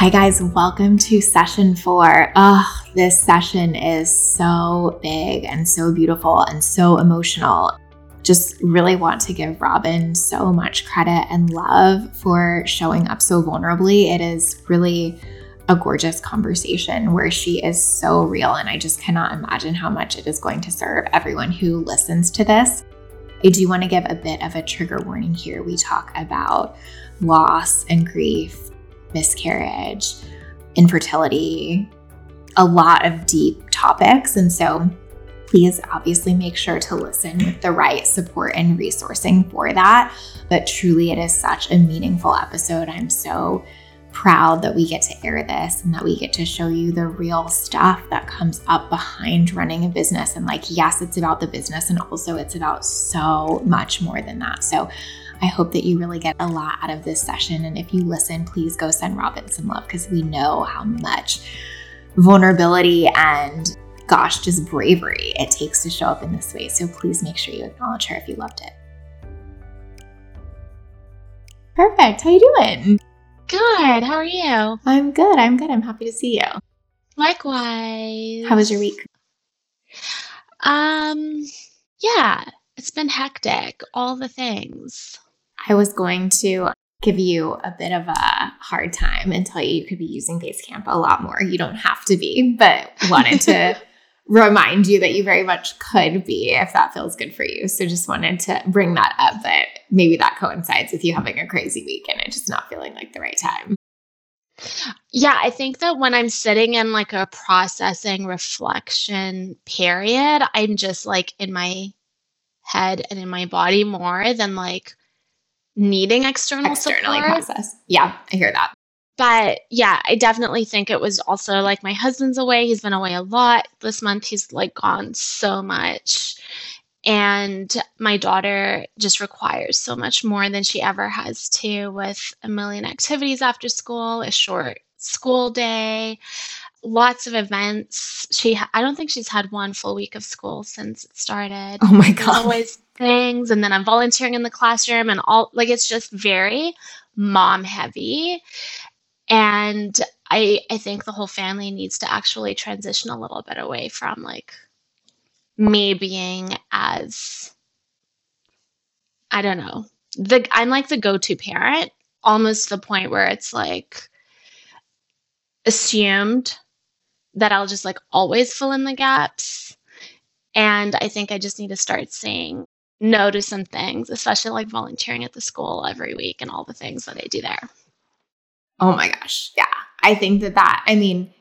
Hi, guys, welcome to session four. Oh, this session is so big and so beautiful and so emotional. Just really want to give Robyn so much credit and love for showing up so vulnerably. It is really a gorgeous conversation where she is so real, and I just cannot imagine how much it is going to serve everyone who listens to this. I do want to give a bit of a trigger warning here. We talk about loss and grief miscarriage, infertility, a lot of deep topics. And so please obviously make sure to listen with the right support and resourcing for that. But truly, it is such a meaningful episode. I'm so proud that we get to air this and that we get to show you the real stuff that comes up behind running a business. And like, yes, it's about the business, and also it's about so much more than that. So I hope that you really get a lot out of this session. And if you listen, please go send Robyn some love because we know how much vulnerability and gosh, just bravery it takes to show up in this way. So please make sure you acknowledge her if you loved it. Perfect. How you doing? Good. How are you? I'm good. I'm good. I'm happy to see you. Likewise. How was your week? Um, yeah, it's been hectic. All the things. I was going to give you a bit of a hard time and tell you you could be using Basecamp a lot more. You don't have to be, but wanted to remind you that you very much could be if that feels good for you. So just wanted to bring that up but maybe that coincides with you having a crazy week and it just not feeling like the right time. Yeah, I think that when I'm sitting in like a processing reflection period, I'm just like in my head and in my body more than like needing external externally support. process. Yeah, I hear that. But yeah, I definitely think it was also like my husband's away. He's been away a lot this month. He's like gone so much. And my daughter just requires so much more than she ever has to with a million activities after school, a short school day, lots of events. She I don't think she's had one full week of school since it started. Oh my god. always things and then I'm volunteering in the classroom and all like it's just very mom heavy. And I I think the whole family needs to actually transition a little bit away from like me being as I don't know. The I'm like the go-to parent almost to the point where it's like assumed that I'll just like always fill in the gaps. And I think I just need to start saying no to some things, especially like volunteering at the school every week and all the things that I do there. Oh my gosh. Yeah. I think that that, I mean,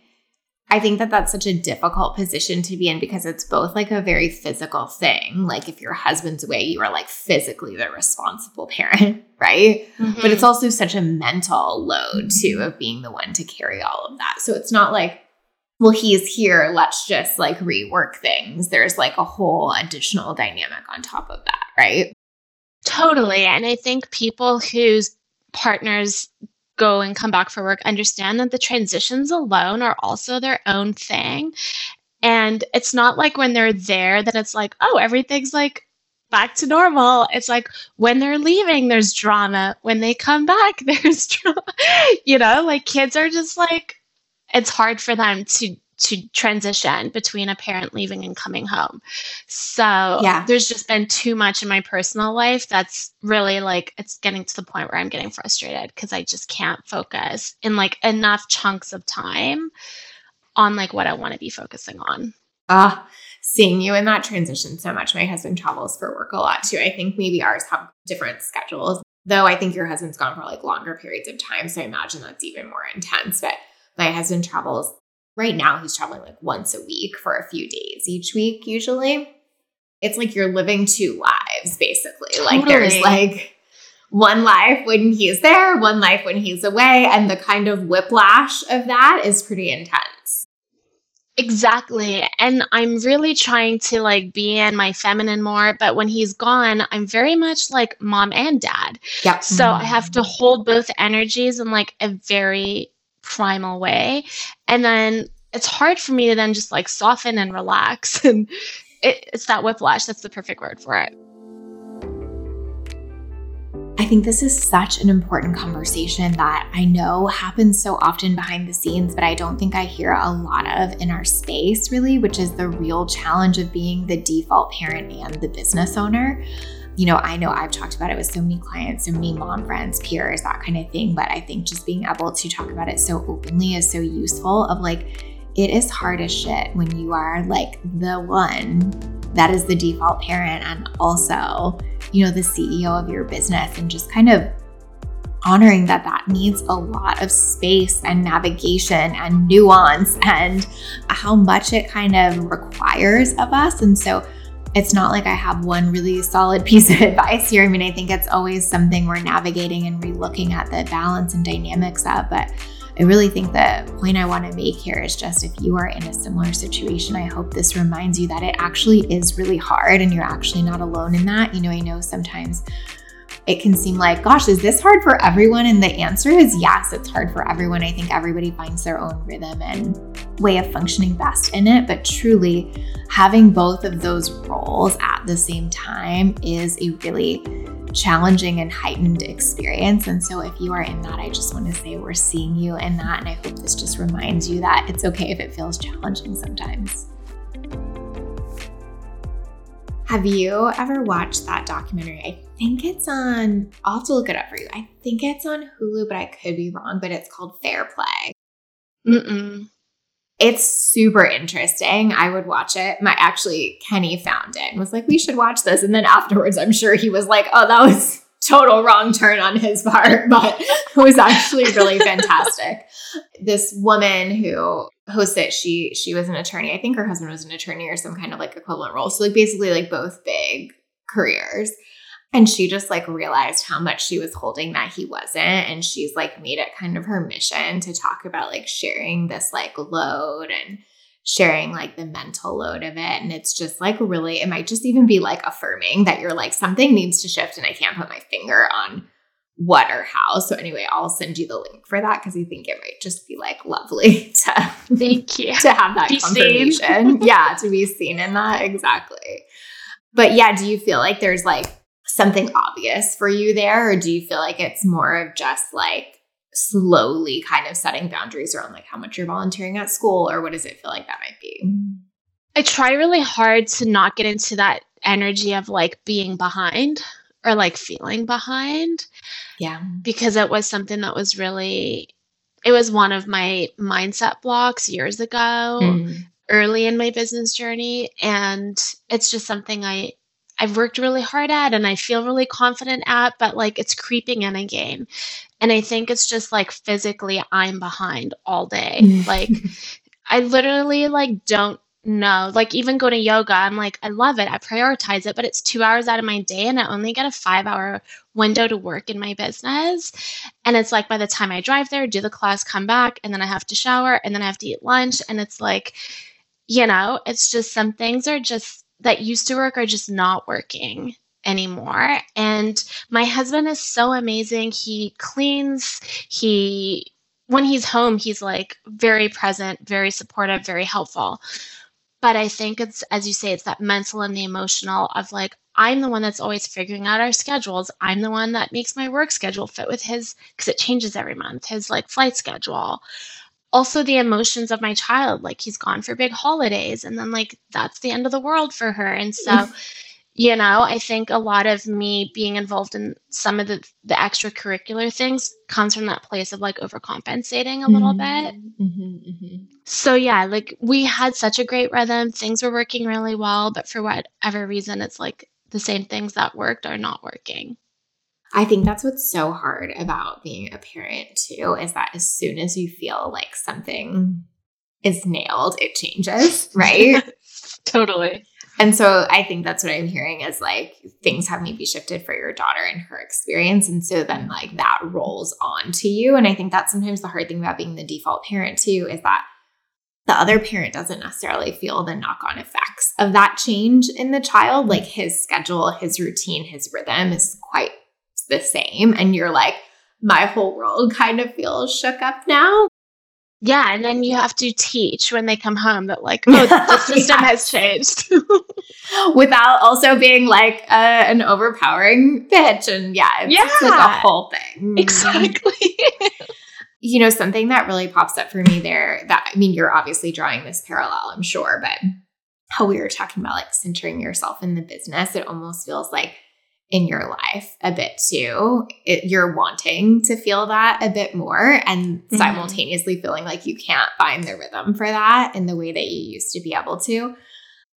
I think that that's such a difficult position to be in because it's both like a very physical thing. Like if your husband's away, you are like physically the responsible parent, right? Mm-hmm. But it's also such a mental load too of being the one to carry all of that. So it's not like, well, he's here, let's just like rework things. There's like a whole additional dynamic on top of that, right? Totally. And I think people whose partners go and come back for work understand that the transitions alone are also their own thing. And it's not like when they're there that it's like, oh, everything's like back to normal. It's like when they're leaving, there's drama. When they come back, there's drama. you know, like kids are just like it's hard for them to to transition between a parent leaving and coming home. So yeah. there's just been too much in my personal life that's really like it's getting to the point where I'm getting frustrated because I just can't focus in like enough chunks of time on like what I want to be focusing on. Ah, uh, seeing you in that transition so much. My husband travels for work a lot too. I think maybe ours have different schedules. Though I think your husband's gone for like longer periods of time. So I imagine that's even more intense. But my husband travels right now, he's traveling like once a week for a few days each week, usually. It's like you're living two lives, basically. Totally. Like there's like one life when he's there, one life when he's away. And the kind of whiplash of that is pretty intense. Exactly. And I'm really trying to like be in my feminine more, but when he's gone, I'm very much like mom and dad. Yep. So I have to hold both energies in like a very primal way. And then it's hard for me to then just like soften and relax. And it, it's that whiplash. That's the perfect word for it. I think this is such an important conversation that I know happens so often behind the scenes, but I don't think I hear a lot of in our space, really, which is the real challenge of being the default parent and the business owner. You know, I know I've talked about it with so many clients, so many mom friends, peers, that kind of thing, but I think just being able to talk about it so openly is so useful of like, it is hard as shit when you are like the one that is the default parent and also you know, the CEO of your business and just kind of honoring that that needs a lot of space and navigation and nuance and how much it kind of requires of us. And so it's not like I have one really solid piece of advice here. I mean, I think it's always something we're navigating and relooking at the balance and dynamics of, but I really think the point I want to make here is just if you are in a similar situation, I hope this reminds you that it actually is really hard and you're actually not alone in that. You know, I know sometimes it can seem like, gosh, is this hard for everyone? And the answer is yes, it's hard for everyone. I think everybody finds their own rhythm and way of functioning best in it. But truly, having both of those roles at the same time is a really challenging and heightened experience. And so, if you are in that, I just want to say we're seeing you in that. And I hope this just reminds you that it's okay if it feels challenging sometimes. Have you ever watched that documentary? I think it's on, I'll have to look it up for you. I think it's on Hulu, but I could be wrong, but it's called Fair Play. Mm-mm. It's super interesting. I would watch it. My actually Kenny found it and was like, "We should watch this." And then afterwards, I'm sure he was like, "Oh, that was total wrong turn on his part," but it was actually really fantastic. This woman who hosts it, she she was an attorney. I think her husband was an attorney or some kind of like equivalent role. So like basically like both big careers. And she just like realized how much she was holding that he wasn't. And she's like made it kind of her mission to talk about like sharing this like load and sharing like the mental load of it. And it's just like really, it might just even be like affirming that you're like, something needs to shift and I can't put my finger on what or how. So anyway, I'll send you the link for that because I think it might just be like lovely to thank you to have that be confirmation. yeah, to be seen in that exactly. But yeah, do you feel like there's like something obvious for you there? Or do you feel like it's more of just like slowly kind of setting boundaries around like how much you're volunteering at school? Or what does it feel like that might be? I try really hard to not get into that energy of like being behind or like feeling behind. Yeah. Because it was something that was really, it was one of my mindset blocks years ago, mm. early in my business journey. And it's just something I, I've worked really hard at and I feel really confident at, but like it's creeping in again. And I think it's just like physically I'm behind all day. like I literally like don't know. Like even go to yoga, I'm like, I love it. I prioritize it, but it's two hours out of my day and I only get a five hour window to work in my business. And it's like by the time I drive there, do the class, come back, and then I have to shower and then I have to eat lunch. And it's like, you know, it's just some things are just that used to work are just not working anymore. And my husband is so amazing. He cleans, he when he's home, he's like very present, very supportive, very helpful. But I think it's as you say, it's that mental and the emotional of like I'm the one that's always figuring out our schedules. I'm the one that makes my work schedule fit with his because it changes every month, his like flight schedule also the emotions of my child like he's gone for big holidays and then like that's the end of the world for her and so you know i think a lot of me being involved in some of the the extracurricular things comes from that place of like overcompensating a little mm-hmm. bit mm-hmm, mm-hmm. so yeah like we had such a great rhythm things were working really well but for whatever reason it's like the same things that worked are not working I think that's what's so hard about being a parent too is that as soon as you feel like something is nailed, it changes, right? totally. And so I think that's what I'm hearing is like things have maybe shifted for your daughter and her experience. And so then like that rolls on to you. And I think that's sometimes the hard thing about being the default parent too is that the other parent doesn't necessarily feel the knock on effects of that change in the child. Like his schedule, his routine, his rhythm is quite the same. And you're like, my whole world kind of feels shook up now. Yeah, and then you have to teach when they come home that like, oh, the system has changed. Without also being like uh, an overpowering bitch. And yeah, it's yeah. like a whole thing. Exactly. you know, something that really pops up for me there that I mean, you're obviously drawing this parallel, I'm sure, but how we were talking about like centering yourself in the business, it almost feels like in your life a bit too. It, you're wanting to feel that a bit more and mm-hmm. simultaneously feeling like you can't find the rhythm for that in the way that you used to be able to.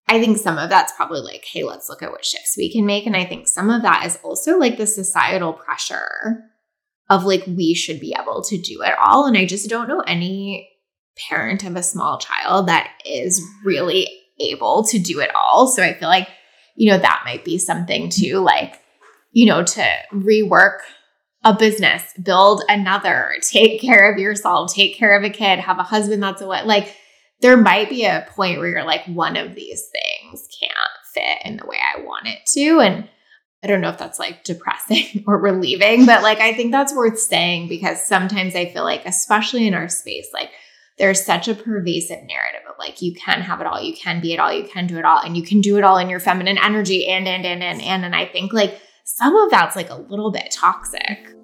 I think some of that's probably like, hey, let's look at what shifts we can make. And I think some of that is also like the societal pressure of like, we should be able to do it all. And I just don't know any parent of a small child that is really able to do it all. So I feel like, you know, that might be something too, like, you know, to rework a business, build another, take care of yourself, take care of a kid, have a husband that's a what, like, there might be a point where you're like, one of these things can't fit in the way I want it to. And I don't know if that's like depressing or relieving, but like, I think that's worth saying because sometimes I feel like, especially in our space, like, there's such a pervasive narrative of like you can have it all, you can be it all, you can do it all, and you can do it all in your feminine energy and and and and and. And I think like some of that's like a little bit toxic.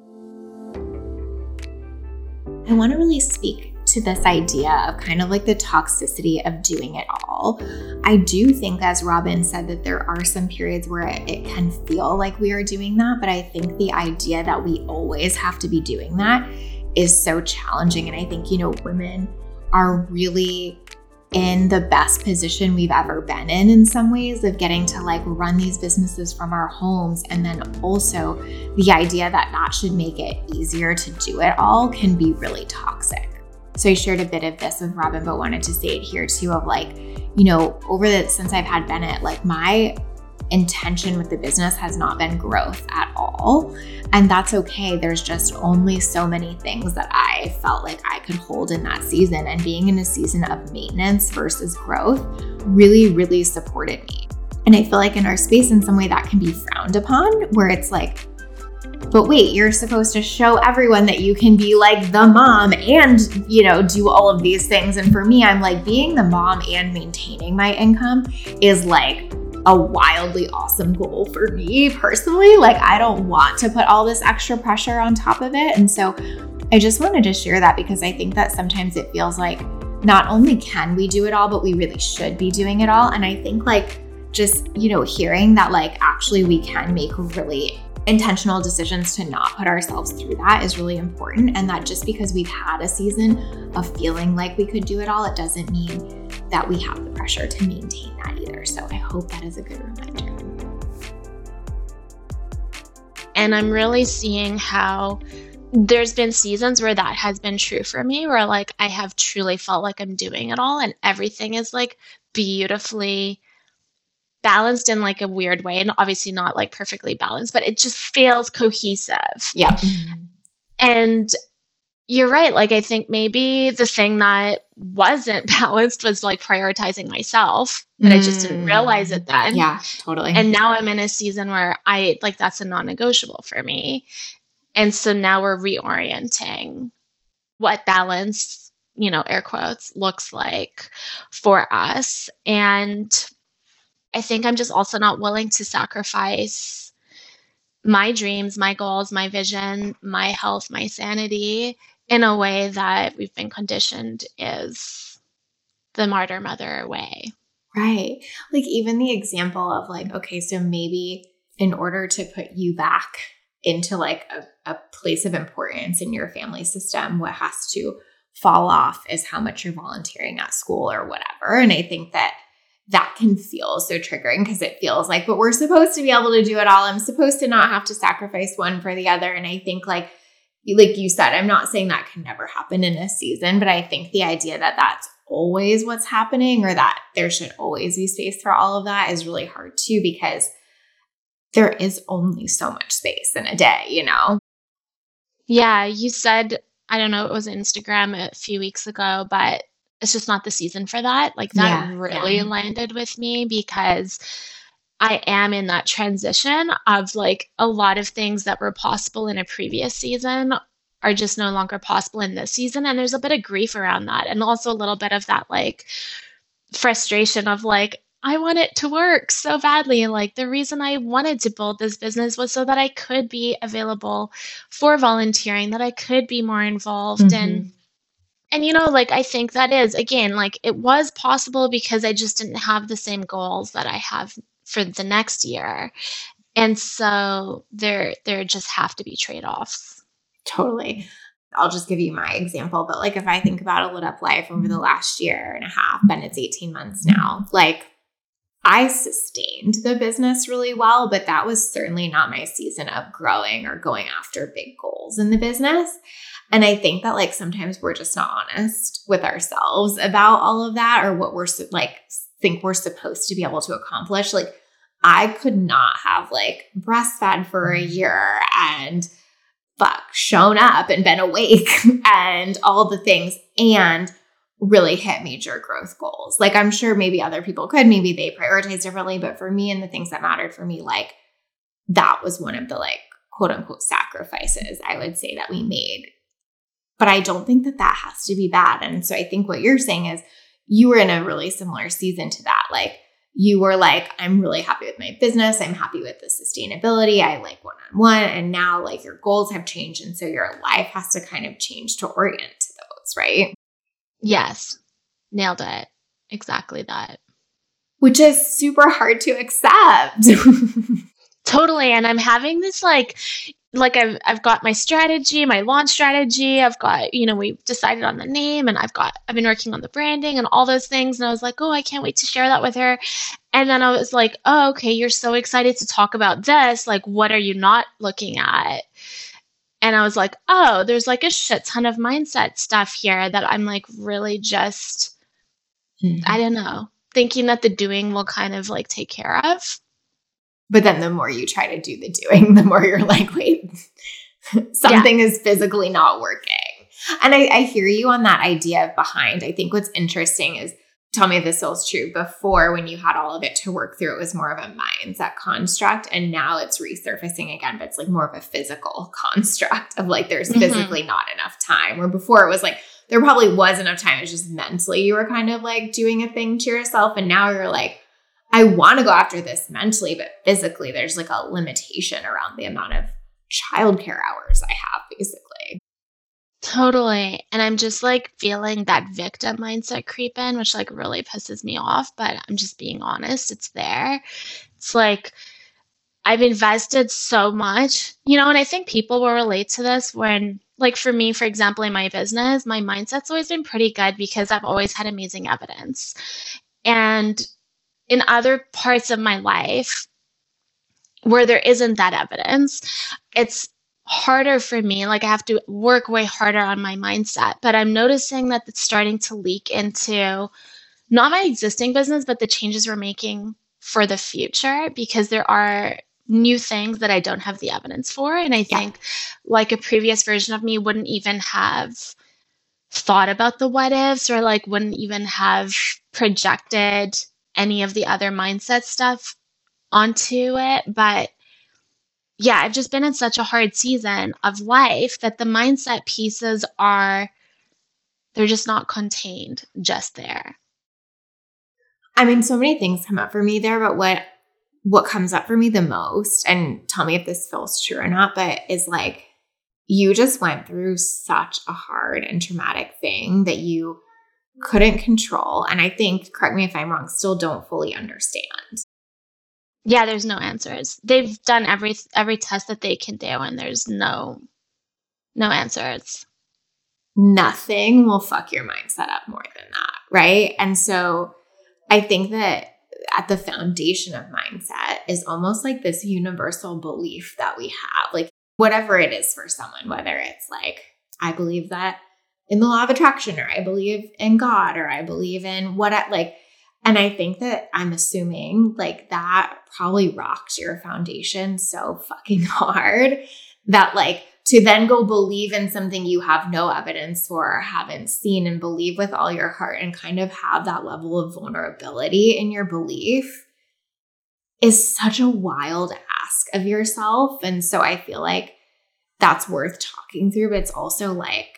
I want to really speak to this idea of kind of like the toxicity of doing it all. I do think, as Robyn said, that there are some periods where it, can feel like we are doing that, but I think the idea that we always have to be doing that is so challenging. And I think, you know, women are really in the best position we've ever been in in some ways of getting to like run these businesses from our homes. And then also the idea that that should make it easier to do it all can be really toxic. So i shared a bit of this with robyn but wanted to say it here too of like you know over the since i've had bennett like my intention with the business has not been growth at all. And that's okay. There's just only so many things that I felt like I could hold in that season. And being in a season of maintenance versus growth really, really supported me. And I feel like in our space, in some way, that can be frowned upon, where it's like, but wait, you're supposed to show everyone that you can be like the mom and, you know, do all of these things. And for me, I'm like being the mom and maintaining my income is like a wildly awesome goal for me personally. Like, I don't want to put all this extra pressure on top of it. And so I just wanted to share that because I think that sometimes it feels like not only can we do it all, but we really should be doing it all. And I think, like, just, you know, hearing that, like, actually we can make really intentional decisions to not put ourselves through that is really important. And that just because we've had a season of feeling like we could do it all, it doesn't mean that we have the pressure to maintain that either. So I hope that is a good reminder. And I'm really seeing how there's been seasons where that has been true for me, where like I have truly felt like I'm doing it all and everything is like beautifully balanced in like a weird way and obviously not like perfectly balanced but it just feels cohesive. Yeah. And you're right like i think maybe the thing that wasn't balanced was like prioritizing myself but mm. i just didn't realize it then. Yeah totally. And now i'm in a season where i like that's a non-negotiable for me. And so now we're reorienting what balance you know air quotes looks like for us. And I think I'm just also not willing to sacrifice my dreams, my goals, my vision, my health, my sanity in a way that we've been conditioned is the martyr mother way. Right. Like even the example of like, okay, so maybe in order to put you back into like a, a place of importance in your family system, what has to fall off is how much you're volunteering at school or whatever. And I think that that can feel so triggering because it feels like, but we're supposed to be able to do it all. I'm supposed to not have to sacrifice one for the other. And I think, like, like you said, I'm not saying that can never happen in a season, but I think the idea that that's always what's happening or that there should always be space for all of that is really hard too because there is only so much space in a day, you know? Yeah, you said, I don't know, it was Instagram a few weeks ago, but it's just not the season for that. Like that yeah, really yeah. landed with me because I am in that transition of like a lot of things that were possible in a previous season are just no longer possible in this season. And there's a bit of grief around that. And also a little bit of that like frustration of like, I want it to work so badly. And like the reason I wanted to build this business was so that I could be available for volunteering, that I could be more involved mm-hmm. and and you know, like I think that is again, like it was possible because I just didn't have the same goals that I have for the next year. And so there there just have to be trade-offs. Totally. I'll just give you my example, but like if I think about a lit up life over the mm-hmm. last year and a half, and it's 18 months now, like I sustained the business really well, but that was certainly not my season of growing or going after big goals in the business. And I think that like sometimes we're just not honest with ourselves about all of that or what we're like think we're supposed to be able to accomplish. Like, I could not have like breastfed for a mm-hmm. year and fuck shown up and been awake and all the things and really hit major growth goals. Like I'm sure maybe other people could, maybe they prioritize differently, but for me and the things that mattered for me, like that was one of the like quote unquote sacrifices I would say that we made. But I don't think that that has to be bad. And so I think what you're saying is you were in a really similar season to that. Like you were like, I'm really happy with my business. I'm happy with the sustainability. I like one on one. And now, like, your goals have changed. And so your life has to kind of change to orient to those, right? Yes. Nailed it. Exactly that. Which is super hard to accept. totally. And I'm having this, like, like I've I've got my strategy, my launch strategy. I've got you know we've decided on the name, and I've got I've been working on the branding and all those things. And I was like, oh, I can't wait to share that with her. And then I was like, oh, okay, you're so excited to talk about this. Like, what are you not looking at? And I was like, oh, there's like a shit ton of mindset stuff here that I'm like really just mm-hmm. I don't know thinking that the doing will kind of like take care of. But then the more you try to do the doing, the more you're like, wait, something yeah. is physically not working. And I, I hear you on that idea of behind. I think what's interesting is tell me if this feels true. Before, when you had all of it to work through, it was more of a mindset construct. And now it's resurfacing again, but it's like more of a physical construct of like there's mm-hmm. physically not enough time. Where before it was like there probably was enough time. It's just mentally you were kind of like doing a thing to yourself. And now you're like, I want to go after this mentally, but physically, there's like a limitation around the amount of childcare hours I have, basically. Totally. And I'm just like feeling that victim mindset creep in, which like really pisses me off, but I'm just being honest. It's there. It's like I've invested so much, you know, and I think people will relate to this when, like, for me, for example, in my business, my mindset's always been pretty good because I've always had amazing evidence. And in other parts of my life where there isn't that evidence, it's harder for me. Like I have to work way harder on my mindset. But I'm noticing that it's starting to leak into not my existing business, but the changes we're making for the future because there are new things that I don't have the evidence for. And I think yeah. like a previous version of me wouldn't even have thought about the what ifs or like wouldn't even have projected any of the other mindset stuff onto it. But yeah, I've just been in such a hard season of life that the mindset pieces are, they're just not contained just there. I mean, so many things come up for me there, but what what comes up for me the most, and tell me if this feels true or not, but is like you just went through such a hard and traumatic thing that you couldn't control. And I think, correct me if I'm wrong, still don't fully understand. Yeah, there's no answers. They've done every every test that they can do, and there's no no answers. Nothing will fuck your mindset up more than that, right? And so I think that at the foundation of mindset is almost like this universal belief that we have, like whatever it is for someone, whether it's like, I believe that in the law of attraction or I believe in God or I believe in what I like. And I think that I'm assuming like that probably rocked your foundation so fucking hard that like to then go believe in something you have no evidence for or haven't seen and believe with all your heart and kind of have that level of vulnerability in your belief is such a wild ask of yourself. And so I feel like that's worth talking through, but it's also like,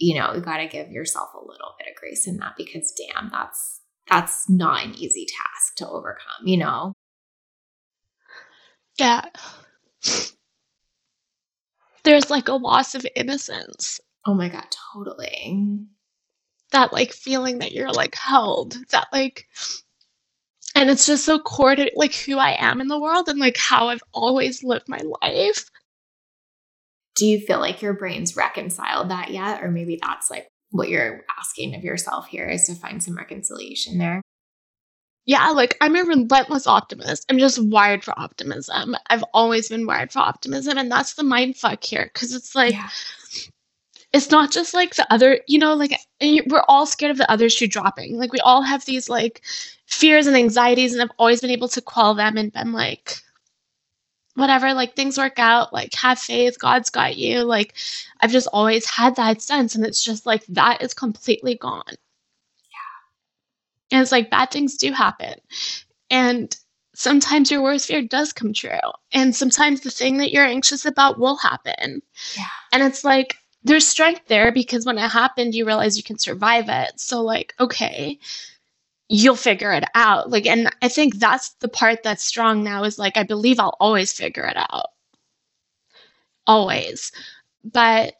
you know, you got to give yourself a little bit of grace in that because damn, that's that's not an easy task to overcome, you know. Yeah. There's like a loss of innocence. Oh my god, totally. That like feeling that you're like held, that like and it's just so core to like who I am in the world and like how I've always lived my life. Do you feel like your brain's reconciled that yet? Or maybe that's like what you're asking of yourself here is to find some reconciliation there. Yeah, like I'm a relentless optimist. I'm just wired for optimism. I've always been wired for optimism. And that's the mind fuck here. Cause it's like, yeah. it's not just like the other, you know, like we're all scared of the other shoe dropping. Like we all have these like fears and anxieties, and I've always been able to quell them and been like, whatever, like things work out, like have faith, God's got you. Like I've just always had that sense. And it's just like that is completely gone. Yeah. And it's like bad things do happen. And sometimes your worst fear does come true. And sometimes the thing that you're anxious about will happen. Yeah. And it's like, there's strength there because when it happened, you realize you can survive it. So, like, okay, you'll figure it out. Like, and I think that's the part that's strong now is like, I believe I'll always figure it out. Always. But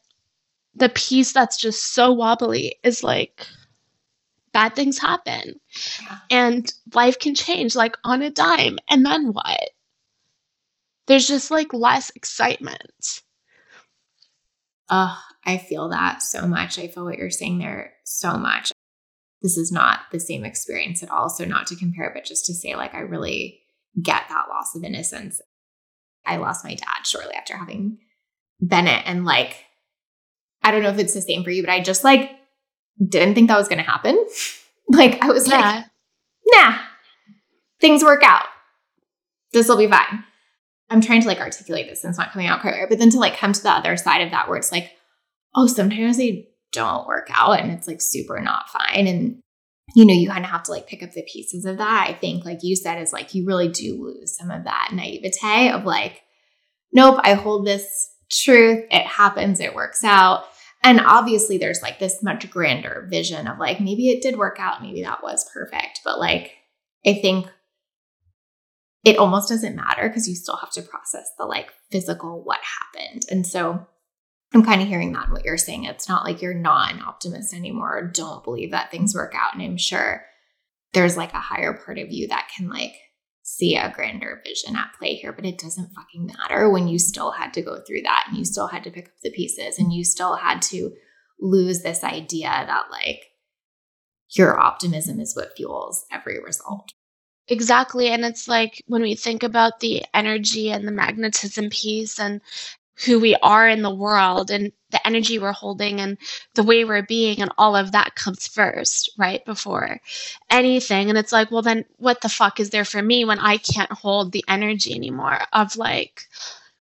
the piece that's just so wobbly is like, bad things happen and life can change like on a dime. And then what? There's just like less excitement. Oh, I feel that so much. I feel what you're saying there so much this is not the same experience at all. So, not to compare, but just to say, like, I really get that loss of innocence. I lost my dad shortly after having Bennett. And, like, I don't know if it's the same for you, but I just, like, didn't think that was going to happen. like, I was yeah. like, nah, things work out. This will be fine. I'm trying to like articulate this and it's not coming out quite right. But then to like come to the other side of that where it's like, oh, sometimes they don't work out and it's like super not fine. And, you know, you kind of have to like pick up the pieces of that. I think, like you said, is like you really do lose some of that naivete of like, nope, I hold this truth. It happens, it works out. And obviously, there's like this much grander vision of like, maybe it did work out, maybe that was perfect. But like, I think it almost doesn't matter because you still have to process the like physical what happened. And so I'm kind of hearing that in what you're saying. It's not like you're not an optimist anymore or don't believe that things work out. And I'm sure there's like a higher part of you that can like see a grander vision at play here, but it doesn't fucking matter when you still had to go through that and you still had to pick up the pieces and you still had to lose this idea that like your optimism is what fuels every result. Exactly. And it's like when we think about the energy and the magnetism piece and who we are in the world and the energy we're holding and the way we're being and all of that comes first, right? Before anything. And it's like, well, then what the fuck is there for me when I can't hold the energy anymore of like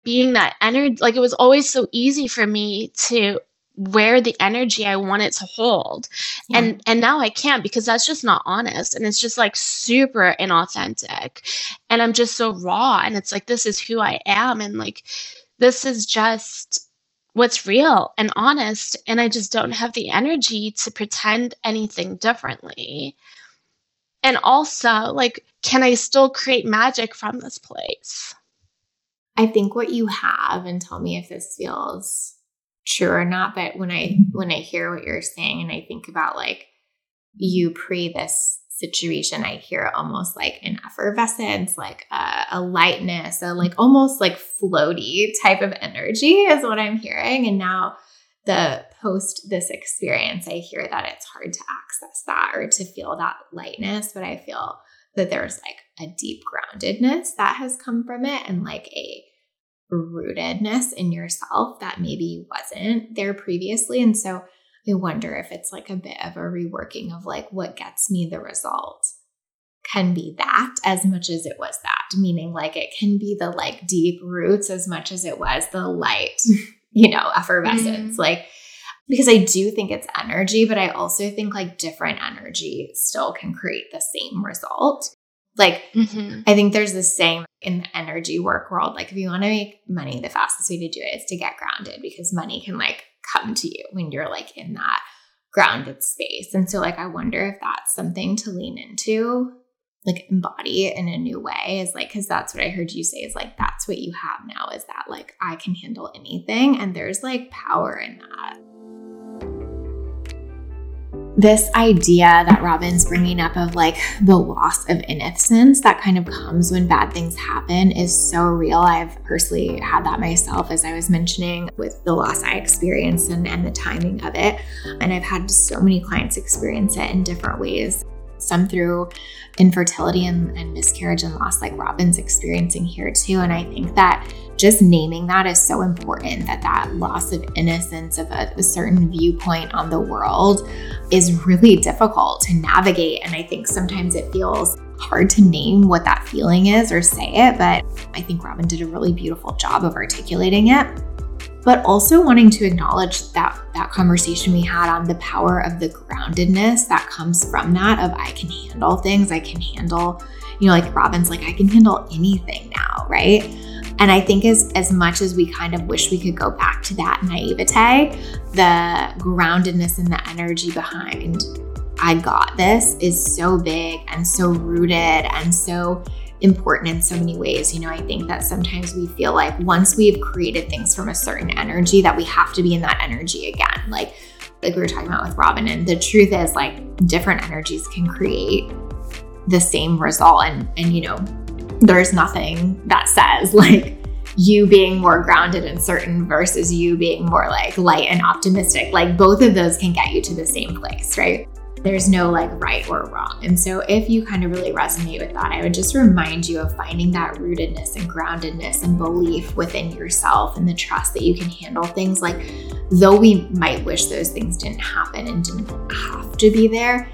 being that energy? Like it was always so easy for me to wear the energy I wanted to hold. Yeah. And and now I can't because that's just not honest and it's just like super inauthentic. And I'm just so raw and it's like this is who I am and like this is just what's real and honest. And I just don't mm-hmm. have the energy to pretend anything differently. And also, like, can I still create magic from this place? I think what you have, and tell me if this feels true or not, but when I when I hear what you're saying and I think about like you pre this situation, I hear almost like an effervescence, like a, a, lightness, a like almost like floaty type of energy is what I'm hearing. And now the post this experience, I hear that it's hard to access that or to feel that lightness, but I feel that there's like a deep groundedness that has come from it and like a rootedness in yourself that maybe wasn't there previously. And so I wonder if it's like a bit of a reworking of like what gets me the result can be that as much as it was that, meaning like it can be the like deep roots as much as it was the light, you know, effervescence. Mm. Like, because I do think it's energy, but I also think like different energy still can create the same result. Like, mm-hmm. I think there's this saying in the energy work world, like, if you want to make money, the fastest way to do it is to get grounded because money can like come to you when you're like in that grounded space. And so, like, I wonder if that's something to lean into, like, embody in a new way is like, because that's what I heard you say is like, that's what you have now is that like, I can handle anything. And there's like power in that this idea that Robyn's bringing up of like the loss of innocence that kind of comes when bad things happen is so real. I've personally had that myself, as I was mentioning, with the loss I experienced and, and the timing of it. And I've had so many clients experience it in different ways some through infertility and, and, miscarriage and loss, like Robyn's experiencing here too. And I think that just naming that is so important that that loss of innocence of a, a certain viewpoint on the world is really difficult to navigate. And I think sometimes it feels hard to name what that feeling is or say it, but I think Robyn did a really beautiful job of articulating it but also wanting to acknowledge that that conversation we had on the power of the groundedness that comes from that of I can handle things, I can handle, you know, like Robyn's like I can handle anything now, right? And I think as as much as we kind of wish we could go back to that naivete, the groundedness and the energy behind I got this is so big and so rooted and so important in so many ways. You know, I think that sometimes we feel like once we've created things from a certain energy, that we have to be in that energy again. Like, like we were talking about with Robyn. And the truth is, like, different energies can create the same result. And and you know, there's nothing that says like you being more grounded and certain versus you being more like light and optimistic. Like both of those can get you to the same place, right? There's no like right or wrong. And so, if you kind of really resonate with that, I would just remind you of finding that rootedness and groundedness and belief within yourself and the trust that you can handle things. Like, though we might wish those things didn't happen and didn't have to be there,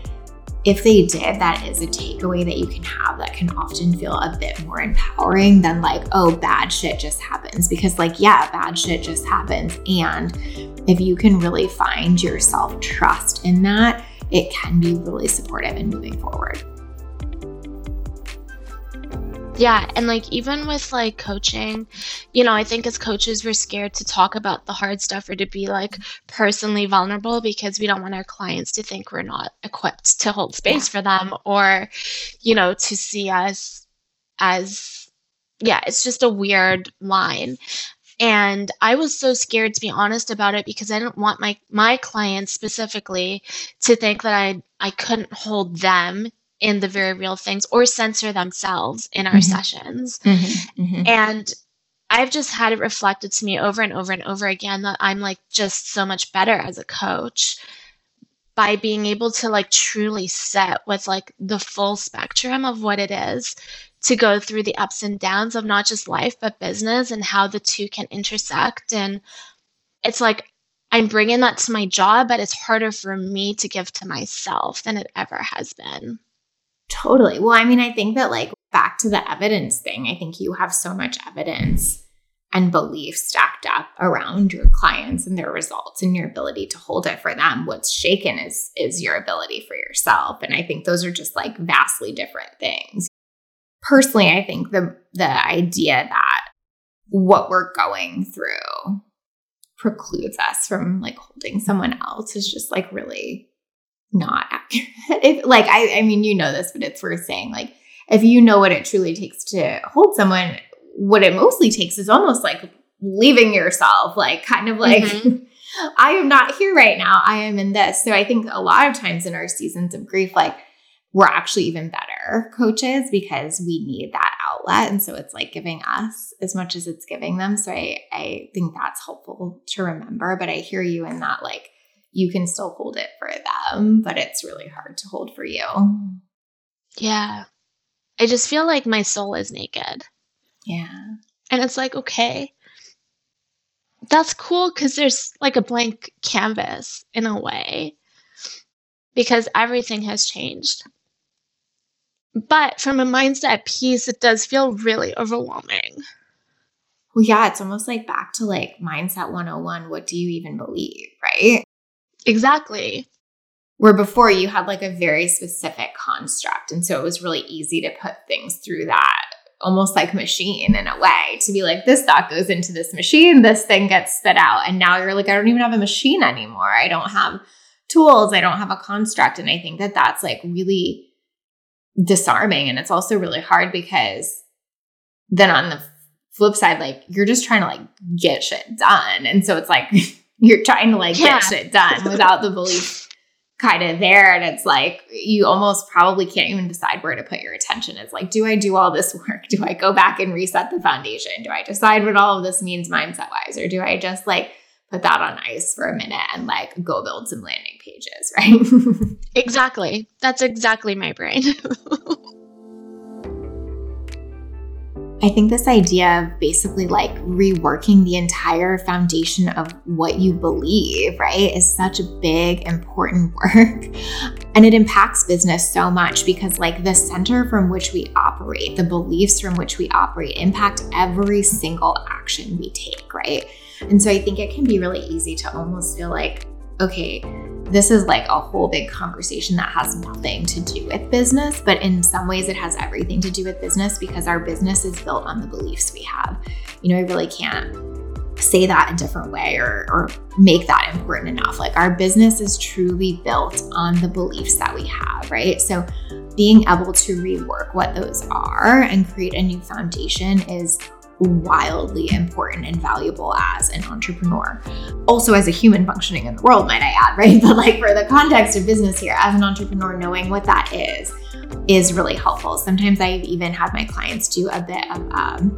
if they did, that is a takeaway that you can have that can often feel a bit more empowering than like, oh, bad shit just happens. Because, like, yeah, bad shit just happens. And if you can really find your self trust in that, it can be really supportive in moving forward. Yeah, and like even with like coaching, you know, I think as coaches we're scared to talk about the hard stuff or to be like personally vulnerable because we don't want our clients to think we're not equipped to hold space yeah. for them or you know, to see us as yeah, it's just a weird line and i was so scared to be honest about it because i didn't want my my clients specifically to think that i i couldn't hold them in the very real things or censor themselves in our mm-hmm. sessions mm-hmm. Mm-hmm. and i've just had it reflected to me over and over and over again that i'm like just so much better as a coach by being able to like truly sit with like the full spectrum of what it is to go through the ups and downs of not just life but business and how the two can intersect. And it's like i'm bringing that to my job but it's harder for me to give to myself than it ever has been. Totally. Well i mean i think that like back to the evidence thing i think you have so much evidence and belief stacked up around your clients and their results and your ability to hold it for them. What's shaken is is your ability for yourself. And i think those are just like vastly different things personally, I think the the idea that what we're going through precludes us from like holding someone else is just like really not accurate. if like I I mean you know this, but it's worth saying like if you know what it truly takes to hold someone, what it mostly takes is almost like leaving yourself, like kind of like mm-hmm. I am not here right now. I am in this. So I think a lot of times in our seasons of grief, like we're actually even better coaches because we need that outlet. And so it's like giving us as much as it's giving them. So I, I think that's helpful to remember. But I hear you in that, like, you can still hold it for them, but it's really hard to hold for you. Yeah. I just feel like my soul is naked. Yeah. And it's like, okay, that's cool because there's like a blank canvas in a way because everything has changed. But from a mindset piece, it does feel really overwhelming. Well, yeah, it's almost like back to like mindset 101. What do you even believe? Right. Exactly. Where before you had like a very specific construct. And so it was really easy to put things through that almost like machine in a way to be like, this thought goes into this machine, this thing gets spit out. And now you're like, I don't even have a machine anymore. I don't have tools, I don't have a construct. And I think that that's like really disarming. And it's also really hard because then on the flip side, like you're just trying to like get shit done. And so it's like you're trying to like yeah. get shit done without the belief kind of there. And it's like you almost probably can't even decide where to put your attention. It's like, do I do all this work? Do I go back and reset the foundation? Do I decide what all of this means mindset wise? Or do I just like put that on ice for a minute and like go build some landing pages, right? exactly. That's exactly my brain. I think this idea of basically like reworking the entire foundation of what you believe, right, is such a big, important work. And it impacts business so much because, like, the center from which we operate, the beliefs from which we operate, impact every single action we take, right? And so I think it can be really easy to almost feel like, okay, this is like a whole big conversation that has nothing to do with business, but in some ways it has everything to do with business because our business is built on the beliefs we have. You know, I really can't say that a different way or, or make that important enough. Like our business is truly built on the beliefs that we have, right? So being able to rework what those are and create a new foundation is wildly important and valuable as an entrepreneur. Also, as a human functioning in the world, might I add, right? But like for the context of business here, as an entrepreneur, knowing what that is is really helpful. Sometimes I've even had my clients do a bit of um,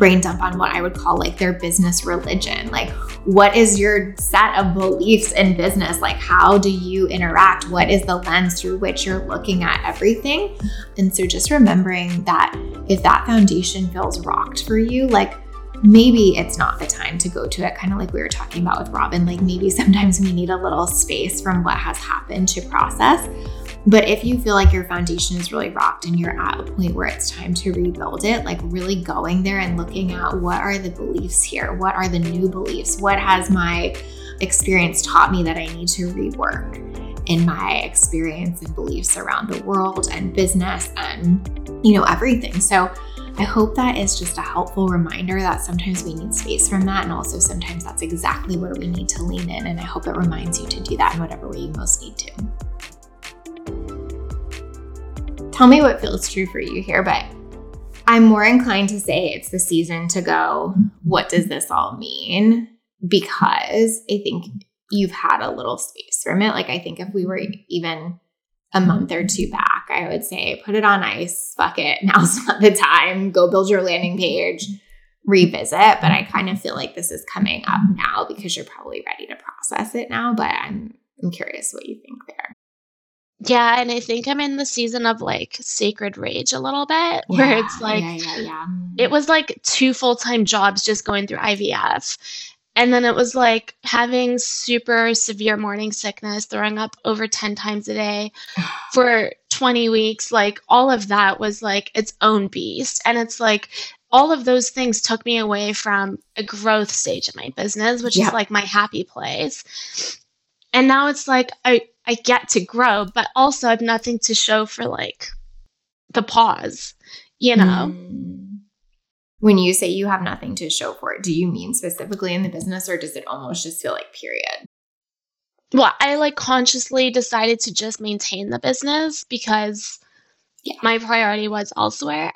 brain dump on what I would call like their business religion. Like, what is your set of beliefs in business? Like, how do you interact? What is the lens through which you're looking at everything? And so, just remembering that if that foundation feels rocked for you, like, maybe it's not the time to go to it, kind of like we were talking about with Robyn. Like, maybe sometimes we need a little space from what has happened to process. But if you feel like your foundation is really rocked and you're at a point where it's time to rebuild it, like really going there and looking at what are the beliefs here? What are the new beliefs? What has my experience taught me that I need to rework in my experience and beliefs around the world and business and, you know, everything. So, I hope that is just a helpful reminder that sometimes we need space from that. And also, sometimes that's exactly where we need to lean in. And I hope it reminds you to do that in whatever way you most need to. Tell me what feels true for you here, but I'm more inclined to say it's the season to go, what does this all mean? Because I think you've had a little space from it. Like, I think if we were even a month or two back, I would say, put it on ice, fuck it, now's not the time, go build your landing page, revisit. But I kind of feel like this is coming up now because you're probably ready to process it now. But I'm, I'm curious what you think there. Yeah, and I think I'm in the season of like sacred rage a little bit, where it's like yeah, yeah, yeah. it was like two full time jobs just going through IVF. And then it was like having super severe morning sickness, throwing up over 10 times a day for 20 weeks. Like all of that was like its own beast. And it's like all of those things took me away from a growth stage in my business, which Yeah. is like my happy place. And now it's like I I get to grow, but also I have nothing to show for like the pause, you know? Mm. When you say you have nothing to show for it, do you mean specifically in the business or does it almost just feel like period? Well, I like consciously decided to just maintain the business because Yeah. my priority was elsewhere.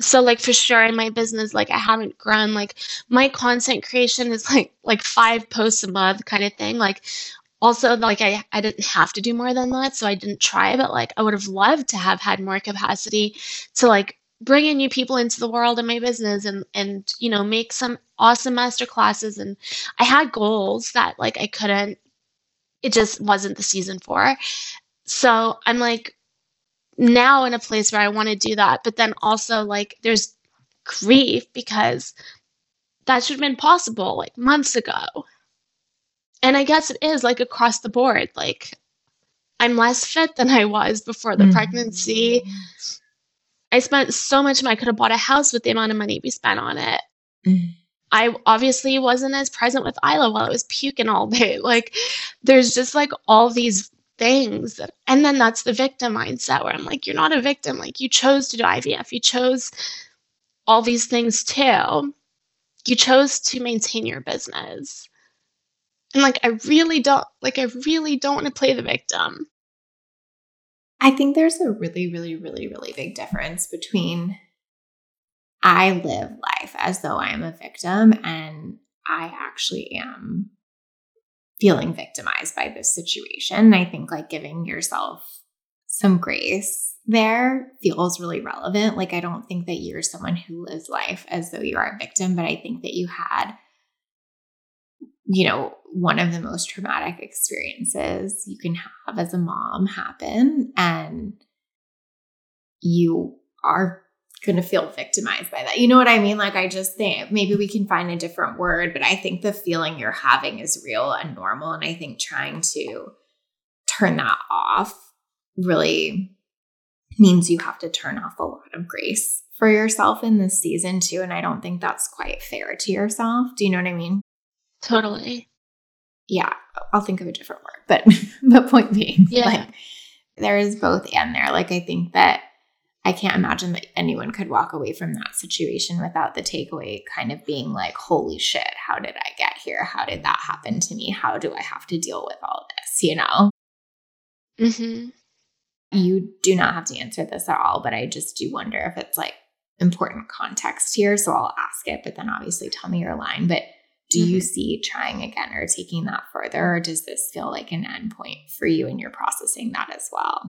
So like for sure in my business, like I haven't grown. Like my content creation is like like five posts a month kind of thing. Like also like I, I didn't have to do more than that, so I didn't try, but like I would have loved to have had more capacity to like bring in new people into the world in my business and and you know make some awesome master classes and I had goals that like I couldn't it just wasn't the season for. So I'm like now in a place where I want to do that, but then also like there's grief because that should have been possible like months ago. And I guess it is like across the board. Like, I'm less fit than I was before the mm-hmm. pregnancy. I spent so much money. I could have bought a house with the amount of money we spent on it. Mm-hmm. I obviously wasn't as present with Isla while I was puking all day. Like, there's just like all these things. That, and then that's the victim mindset where I'm like, you're not a victim. Like, you chose to do IVF, you chose all these things too. You chose to maintain your business. And like, I really don't, like, I really don't want to play the victim. I think there's a really, really, really, really big difference between I live life as though I am a victim and I actually am feeling victimized by this situation. I think like giving yourself some grace there feels really relevant. Like, I don't think that you're someone who lives life as though you are a victim, but I think that you had, you know, one of the most traumatic experiences you can have as a mom happen. And you are going to feel victimized by that. You know what I mean? Like, I just think maybe we can find a different word, but I think the feeling you're having is real and normal. And I think trying to turn that off really means you have to turn off a lot of grace for yourself in this season, too. And I don't think that's quite fair to yourself. Do you know what I mean? Totally. Yeah, I'll think of a different word, but but point being, yeah. like there is both and there. Like I think that I can't imagine that anyone could walk away from that situation without the takeaway kind of being like, holy shit, how did I get here? How did that happen to me? How do I have to deal with all this? You know? Mm-hmm. You do not have to answer this at all, but I just do wonder if it's like important context here. So I'll ask it, but then obviously tell me your line. But do mm-hmm. you see trying again or taking that further? Or does this feel like an endpoint for you and you're processing that as well?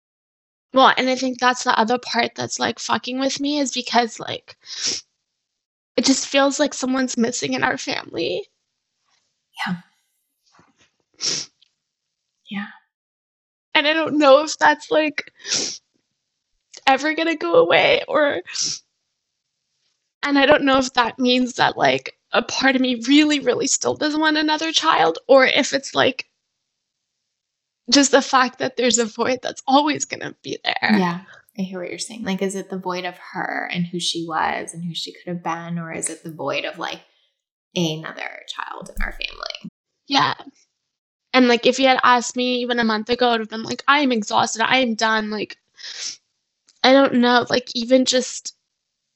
Well, and I think that's the other part that's like fucking with me is because like it just feels like someone's missing in our family. Yeah. Yeah. And I don't know if that's like ever going to go away or and I don't know if that means that like a part of me really really still doesn't want another child or if it's like just the fact that there's a void that's always going to be there. Yeah. I hear what you're saying. Like, is it the void of her and who she was and who she could have been, or is it the void of like another child in our family? Yeah. And like, if you had asked me even a month ago, I would have been like, I am exhausted. I am done. Like, I don't know. Like, even just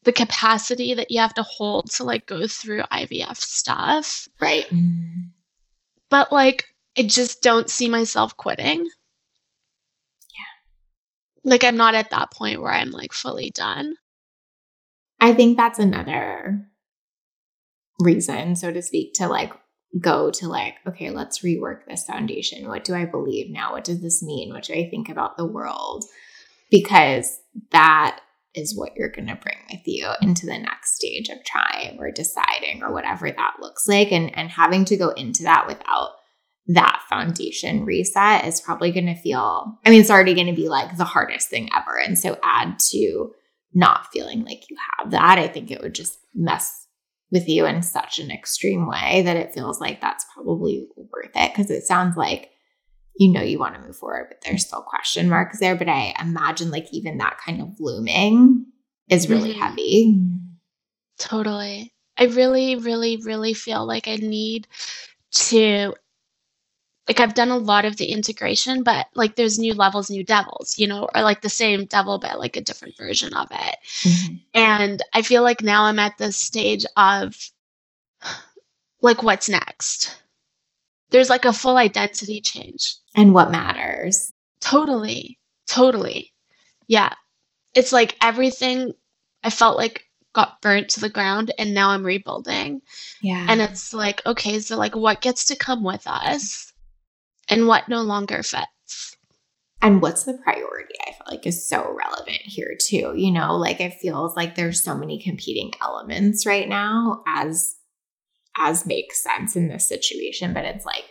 the capacity that you have to hold to like go through IVF stuff. Right. Mm-hmm. But like, I just don't see myself quitting. Yeah. Like I'm not at that point where I'm like fully done. I think that's another reason, so to speak, to like go to like, okay, let's rework this foundation. What do I believe now? What does this mean? What do I think about the world? Because that is what you're going to bring with you into the next stage of trying or deciding or whatever that looks like. And and having to go into that without that foundation reset is probably going to feel, I mean, it's already going to be like the hardest thing ever. And so add to not feeling like you have that, I think it would just mess with you in such an extreme way that it feels like that's probably worth it. Because it sounds like you know you want to move forward, but there's still question marks there. But I imagine like even that kind of looming is really mm-hmm. heavy. Totally. I really, really, really feel like I need to like I've done a lot of the integration, but like there's new levels, new devils, you know, or like the same devil, but like a different version of it. Mm-hmm. And I feel like now I'm at this stage of like, what's next? There's like a full identity change. And what matters. Totally. Totally. Yeah. It's like everything I felt like got burnt to the ground and now I'm rebuilding. Yeah. And it's like, okay, so like what gets to come with us? and what no longer fits. And what's the priority? I feel like is so relevant here too. You know, like it feels like there's so many competing elements right now as as makes sense in this situation, but it's like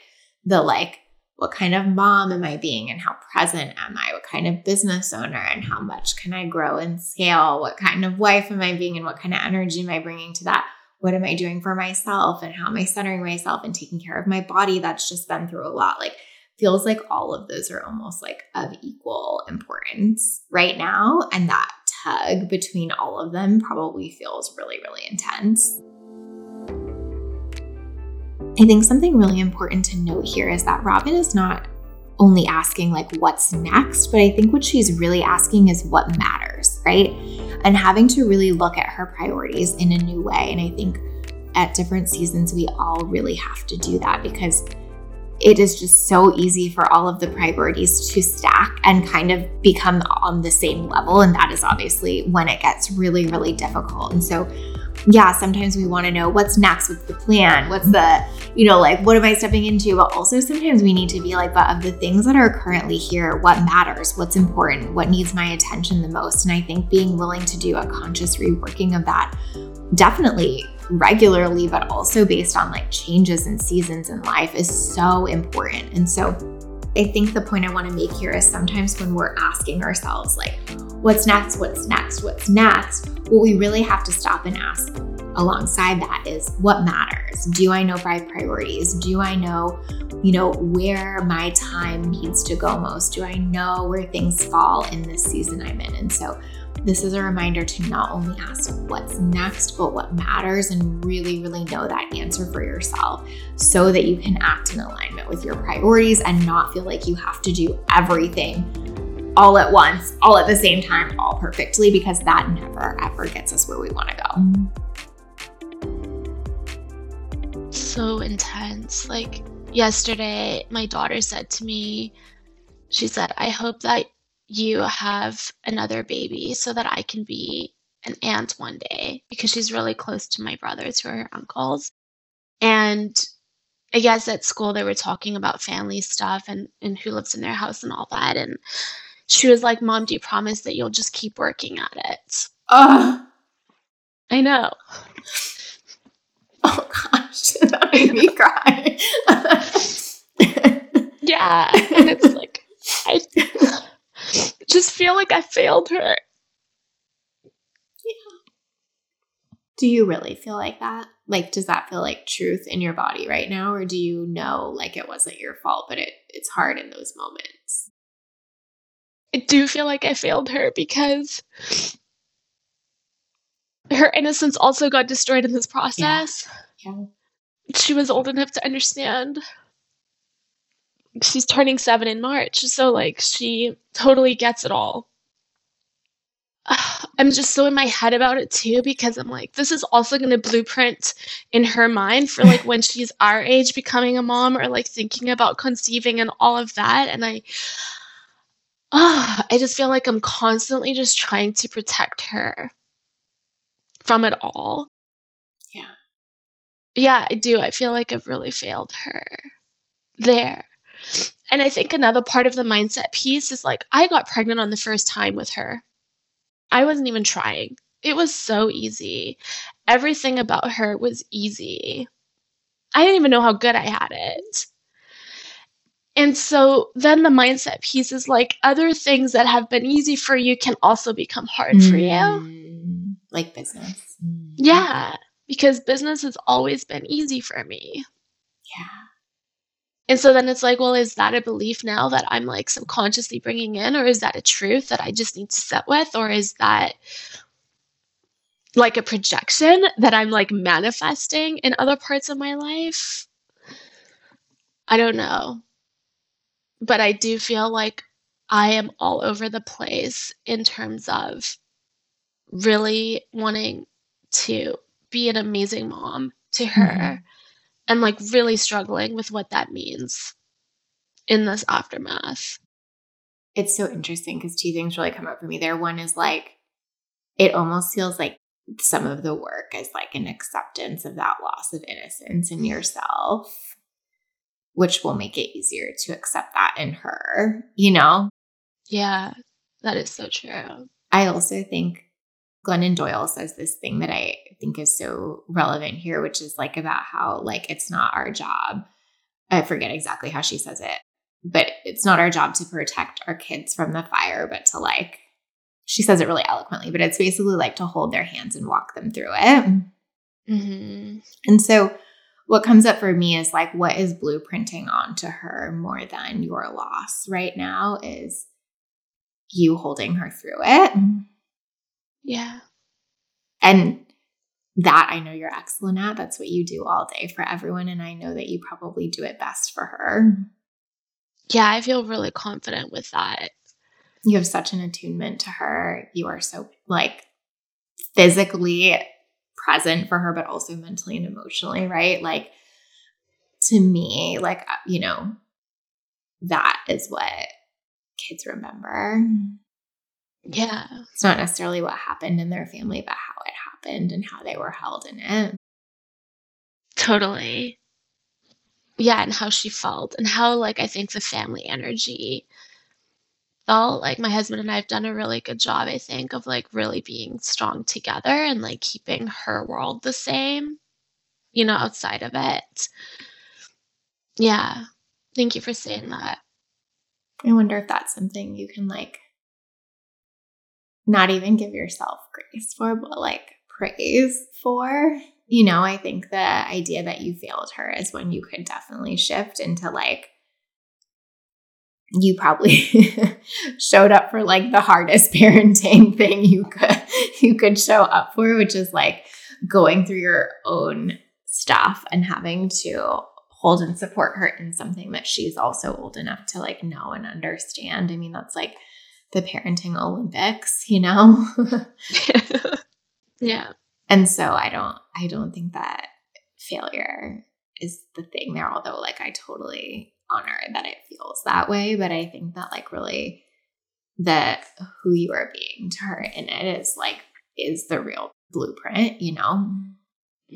the like what kind of mom am I being and how present am I? What kind of business owner and how much can I grow and scale? What kind of wife am I being and what kind of energy am I bringing to that? what am I doing for myself and how am I centering myself and taking care of my body that's just been through a lot. Like feels like all of those are almost like of equal importance right now. And that tug between all of them probably feels really, really intense. I think something really important to note here is that Robyn is not only asking, like, what's next, but I think what she's really asking is what matters, right? And having to really look at her priorities in a new way. And I think at different seasons, we all really have to do that because it is just so easy for all of the priorities to stack and kind of become on the same level. And that is obviously when it gets really, really difficult. And so, yeah, sometimes we want to know what's next, what's the plan, what's the, you know, like what am I stepping into? But also sometimes we need to be like, but of the things that are currently here, what matters, what's important, what needs my attention the most. And I think being willing to do a conscious reworking of that definitely regularly, but also based on like changes and seasons in life is so important. And so I think the point I want to make here is sometimes when we're asking ourselves, like, what's next? What's next? What's next? What we really have to stop and ask alongside that is what matters? Do I know my priorities? Do I know, you know, where my time needs to go most? Do I know where things fall in this season I'm in? And so this is a reminder to not only ask what's next, but what matters and really, really know that answer for yourself so that you can act in alignment with your priorities and not feel like you have to do everything all at once, all at the same time, all perfectly, because that never ever gets us where we want to go. So intense. Like yesterday, my daughter said to me, she said, I hope that you have another baby so that I can be an aunt one day because she's really close to my brothers who are her uncles. And I guess at school they were talking about family stuff and, and who lives in their house and all that. And she was like, Mom, do you promise that you'll just keep working at it? Oh, I know. Oh gosh, that made me cry. yeah. And it's like I just feel like I failed her. Yeah. Do you really feel like that? Like, does that feel like truth in your body right now? Or do you know like it wasn't your fault, but it, it's hard in those moments? I do feel like I failed her because her innocence also got destroyed in this process. Yeah. yeah. She was old enough to understand she's turning seven in March, so like she totally gets it all. I'm just so in my head about it too because I'm like, this is also going to blueprint in her mind for like when she's our age becoming a mom or like thinking about conceiving and all of that. And I, oh, I just feel like I'm constantly just trying to protect her from it all. Yeah. Yeah, I do. I feel like I've really failed her there. And I think another part of the mindset piece is like, I got pregnant on the first time with her. I wasn't even trying. It was so easy. Everything about her was easy. I didn't even know how good I had it. And so then the mindset piece is like other things that have been easy for you can also become hard mm, for you. Mm, like business. Mm. Yeah, because business has always been easy for me. Yeah. And so then it's like, well, is that a belief now that I'm like subconsciously bringing in, or is that a truth that I just need to sit with, or is that like a projection that I'm like manifesting in other parts of my life? I don't know. But I do feel like I am all over the place in terms of really wanting to be an amazing mom to her. Mm-hmm and like really struggling with what that means in this aftermath. It's so interesting because two things really come up for me there. One is like, it almost feels like some of the work is like an acceptance of that loss of innocence in yourself, which will make it easier to accept that in her, you know? Yeah, that is so true. I also think Glennon Doyle says this thing that I think is so relevant here, which is like about how like it's not our job. I forget exactly how she says it, but it's not our job to protect our kids from the fire, but to like she says it really eloquently, but it's basically like to hold their hands and walk them through it. Mm-hmm. And so, what comes up for me is like, what is blueprinting onto her more than your loss right now is you holding her through it. Yeah. And that I know you're excellent at. That's what you do all day for everyone. And I know that you probably do it best for her. Yeah, I feel really confident with that. You have such an attunement to her. You are so like physically present for her, but also mentally and emotionally, right? Like to me, like, uh, you know, that is what kids remember. Yeah. It's not necessarily what happened in their family, but how it happened and how they were held in it. Totally. Yeah, and how she felt and how like I think the family energy felt like my husband and I have done a really good job, I think, of like really being strong together and like keeping her world the same, you know, outside of it. Yeah. Thank you for saying that. I wonder if that's something you can like not even give yourself grace for, but like praise for. You know, I think the idea that you failed her is when you could definitely shift into like, you probably showed up for like the hardest parenting thing you could you could show up for which is like going through your own stuff and having to hold and support her in something that she's also old enough to like know and understand. I mean, that's like the parenting Olympics, you know? yeah. And so I don't I don't think that failure is the thing there, although like I totally honor that it feels that way. But I think that like really the who you are being to her in it is like is the real blueprint, you know?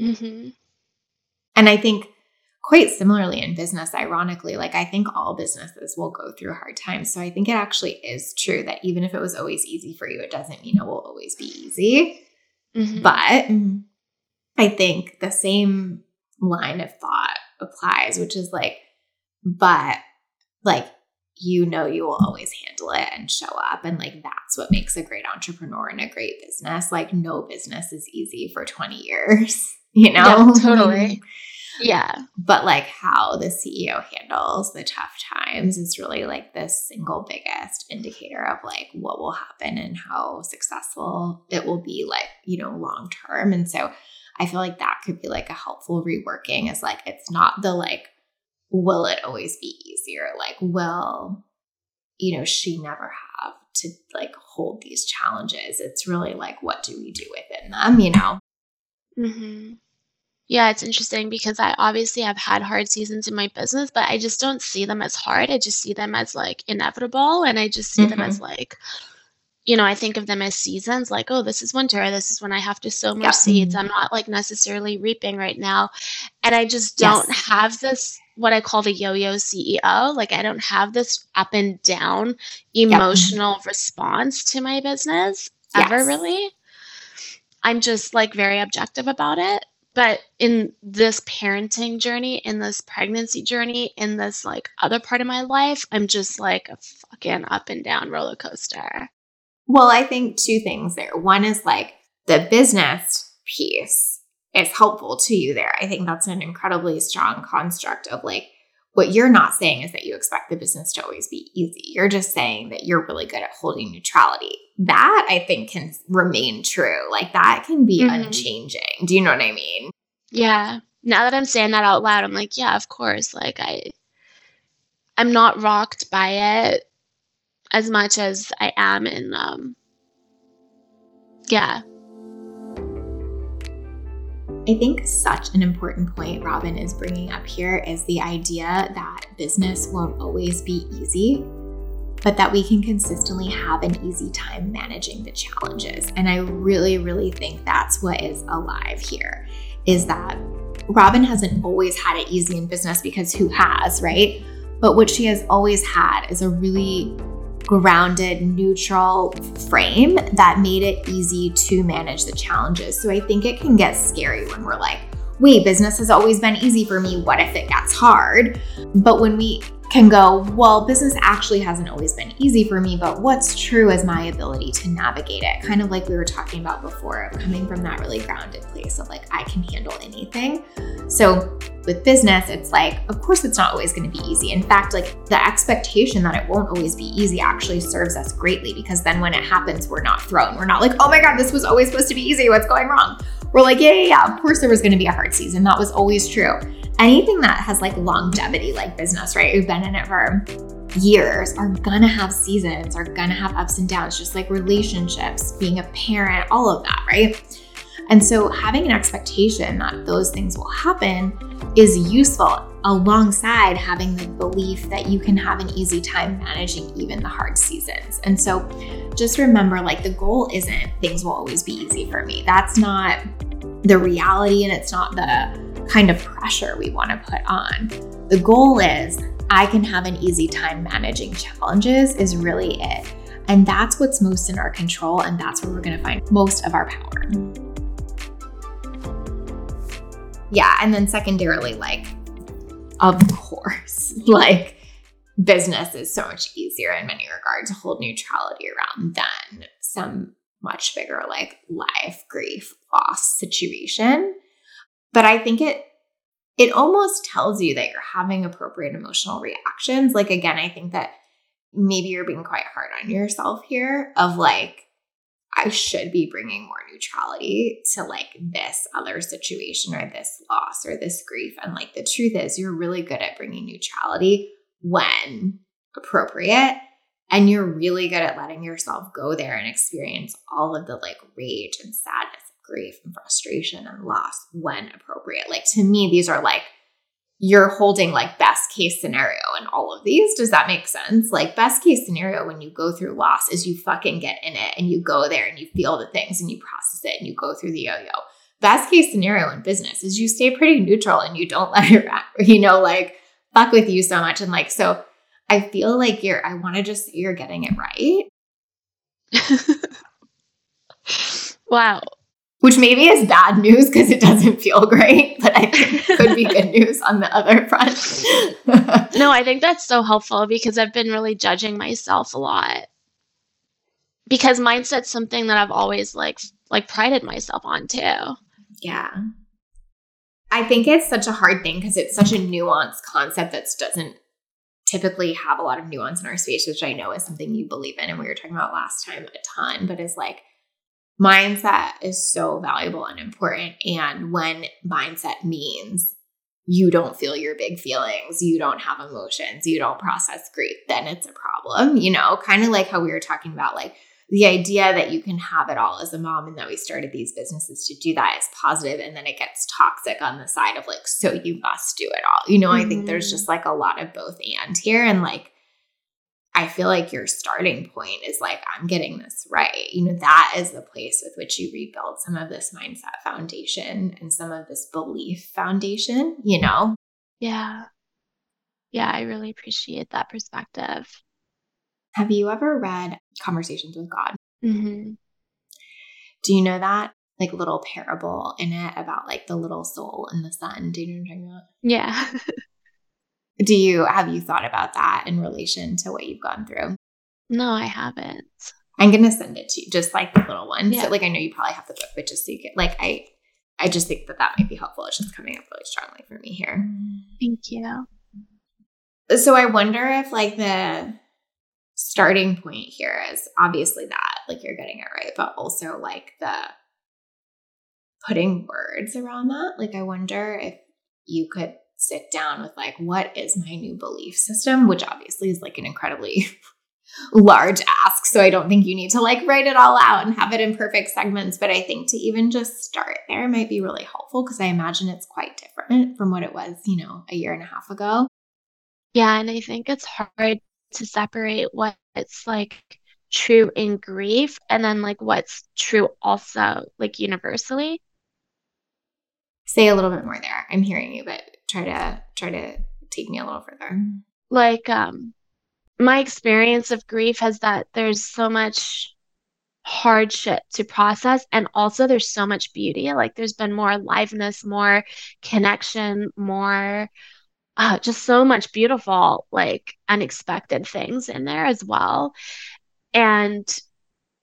Mm-hmm. And I think quite similarly in business, ironically, like I think all businesses will go through hard times. So I think it actually is true that even if it was always easy for you, it doesn't mean it will always be easy. Mm-hmm. But I think the same line of thought applies, which is like, but like, you know, you will always handle it and show up. And like, that's what makes a great entrepreneur and a great business. Like, no business is easy for 20 years, you know? Yeah, totally. Yeah. But like how the CEO handles the tough times is really like the single biggest indicator of like what will happen and how successful it will be like, you know, long term. And so I feel like that could be like a helpful reworking is like it's not the like will it always be easier? Like will you know, she never have to like hold these challenges. It's really like what do we do within them, you know? Mhm. Yeah, it's interesting because I obviously have had hard seasons in my business, but I just don't see them as hard. I just see them as like inevitable and I just see them as mm-hmm. like you know, I think of them as seasons like, oh, this is winter, this is when I have to sow more seeds. I'm not like necessarily reaping right now. And I just don't Yes. have this what I call the yo-yo CEO. Like I don't have this up and down Yep. emotional response to my business ever Yes. really. I'm just like very objective about it but in this parenting journey in this pregnancy journey in this like other part of my life i'm just like a fucking up and down roller coaster well i think two things there one is like the business piece is helpful to you there i think that's an incredibly strong construct of like what you're not saying is that you expect the business to always be easy. You're just saying that you're really good at holding neutrality. That I think can remain true. Like that can be mm-hmm. unchanging. Do you know what I mean? Yeah. Now that I'm saying that out loud, I'm like, yeah, of course. Like I I'm not rocked by it as much as I am in um yeah, I think such an important point Robyn is bringing up here is the idea that business won't always be easy, but that we can consistently have an easy time managing the challenges. And I really, really think that's what is alive here is that Robyn hasn't always had it easy in business because who has, right? But what she has always had is a really grounded, neutral frame that made it easy to manage the challenges. So I think it can get scary when we're like, wait, business has always been easy for me. What if it gets hard? But when we can go, well, business actually hasn't always been easy for me, but what's true is my ability to navigate it. Kind of like we were talking about before, coming from that really grounded place of like, I can handle anything. So with business, it's like, of course, it's not always going to be easy. In fact, like the expectation that it won't always be easy actually serves us greatly because then when it happens, we're not thrown. We're not like, oh my God, this was always supposed to be easy. What's going wrong? We're like, yeah, yeah, yeah. Of course, there was going to be a hard season. That was always true anything that has like longevity, like business, right? We've been in it for years are gonna have seasons, are gonna have ups and downs, just like relationships, being a parent, all of that, right? And so having an expectation that those things will happen is useful alongside having the belief that you can have an easy time managing even the hard seasons. And so just remember like the goal isn't things will always be easy for me. That's not the reality and it's not the kind of pressure we want to put on. The goal is I can have an easy time managing challenges, is really it. And that's what's most in our control, and that's where we're going to find most of our power. Yeah. And then, secondarily, like, of course, like, business is so much easier in many regards to hold neutrality around than some much bigger, like, life, grief, loss situation. But I think it it almost tells you that you're having appropriate emotional reactions. Like again, I think that maybe you're being quite hard on yourself here of like I should be bringing more neutrality to like this other situation or this loss or this grief. And like the truth is, you're really good at bringing neutrality when appropriate. And you're really good at letting yourself go there and experience all of the like rage and sadness and grief and frustration and loss when appropriate. Like to me, these are like you're holding like best case scenario in all of these. Does that make sense? Like best case scenario when you go through loss is you fucking get in it and you go there and you feel the things and you process it and you go through the yo-yo. Best case scenario in business is you stay pretty neutral and you don't let it, you know, like fuck with you so much. And like, so I feel like you're, I want to just say you're getting it right. wow which maybe is bad news because it doesn't feel great, but I think could be good news on the other front. no, I think that's so helpful because I've been really judging myself a lot. Because mindset's something that I've always like like prided myself on too. Yeah. I think it's such a hard thing because it's such a nuanced concept that doesn't typically have a lot of nuance in our space, which I know is something you believe in. And we were talking about last time a ton, but is like mindset is so valuable and important. And when mindset means you don't feel your big feelings, you don't have emotions, you don't process grief, then it's a problem, you know, kind of like how we were talking about, like the idea that you can have it all as a mom and that we started these businesses to do that is positive and then it gets toxic on the side of like so you must do it all you know mm-hmm. i think there's mm-hmm. just like a lot of both and here and like I feel like your starting point is like, I'm getting this right. You know, that is the place with which you rebuild some of this mindset foundation and some of this belief foundation, you know? Yeah. Yeah, I really appreciate that perspective. Have you ever read Conversations with God? Mm-hmm. Do you know that? Like little parable in it about like the little soul in the sun. Do you know what I'm talking about? Yeah. Do you have you thought about that in relation to what you've gone through? No, I haven't. I'm gonna send it to you, just like the little one. Yeah. So, like, I know you probably have the book, but just so you get like, I, I just think that that might be helpful. It's just coming up really strongly for me here. Thank you. So, I wonder if like the starting point here is obviously that, like, you're getting it right, but also like the putting words around that. Like, I wonder if you could sit down with like what is my new belief system which obviously is like an incredibly large ask. So i don't think you need to like write it all out and have it in perfect segments but i think to even just start there might be really helpful because i imagine it's quite different from what it was you know a year and a half ago. Yeah and i think it's hard to separate what's like true in grief and then like what's true also like universally. Say a little bit more there. I'm hearing you but try to try to take me a little further. Like um my experience of grief has that there's so much hardship to process and also there's so much beauty like there's been more aliveness more connection more uh, just so much beautiful, like unexpected things in there as well. And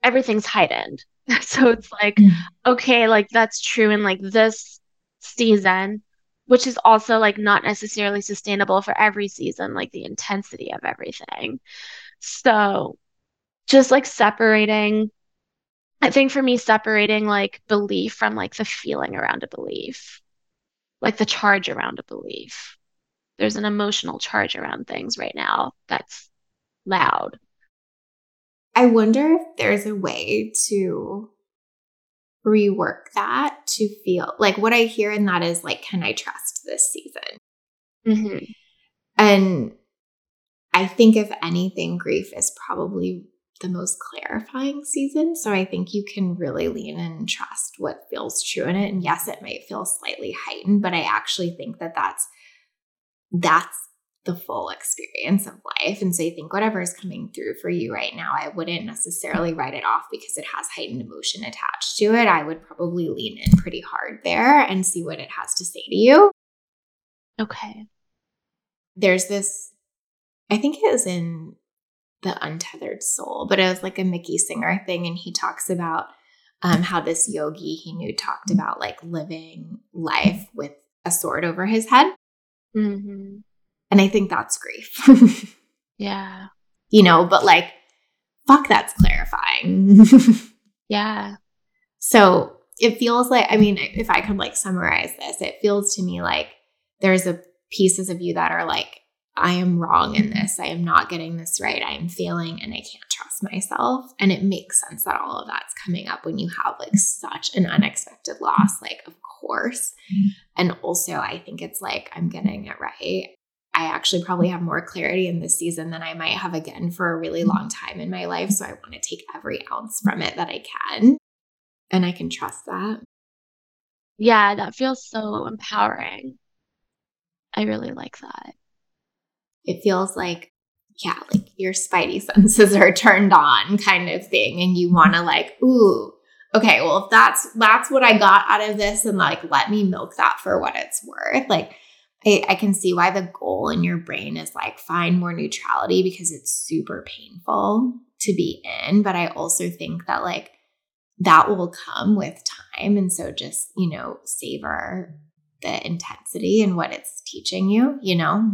everything's heightened. so it's like, mm. okay, like that's true in like this season, which is also like not necessarily sustainable for every season, like the intensity of everything. So just like separating I think for me, separating like belief from like the feeling around a belief, like the charge around a belief. There's an emotional charge around things right now that's loud. I wonder if there's a way to rework that to feel like what I hear in that is like, can I trust this season? Mm-hmm. And I think, if anything, grief is probably the most clarifying season. So I think you can really lean in and trust what feels true in it. And yes, it might feel slightly heightened, but I actually think that that's that's the full experience of life. And so I think whatever is coming through for you right now, I wouldn't necessarily write it off because it has heightened emotion attached to it. I would probably lean in pretty hard there and see what it has to say to you. Okay. There's this, I think it was in the untethered soul, but it was like a Mickey Singer thing. And he talks about um, how this yogi he knew talked about like living life with a sword over his head. Mm-hmm. And I think that's grief. yeah. You know, but like, fuck, that's clarifying. yeah. So it feels like, I mean, if I could like summarize this, it feels to me like there's a pieces of you that are like, I am wrong in this. I am not getting this right. I am failing and I can't trust myself. And it makes sense that all of that's coming up when you have like such an unexpected loss. Like, of course. Mm-hmm. And also, I think it's like I'm getting it right. I actually probably have more clarity in this season than I might have again for a really mm-hmm. long time in my life. So I want to take every ounce from it that I can. And I can trust that. Yeah, that feels so empowering. I really like that it feels like yeah like your spidey senses are turned on kind of thing and you want to mm-hmm. like ooh okay well if that's that's what i got out of this and like let me milk that for what it's worth like I, I can see why the goal in your brain is like find more neutrality because it's super painful to be in but i also think that like that will come with time and so just you know savor the intensity and what it's teaching you you know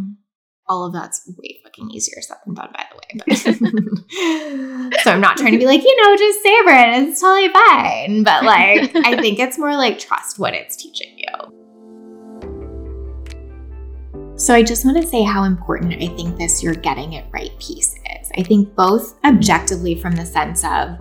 all of that's way fucking easier said than done, by the way. So I'm not trying to be like, you know, just savor it. It's totally fine. But like, I think it's more like trust what it's teaching you. So I just want to say how important I think this you're getting it right piece is. I think both objectively from the sense of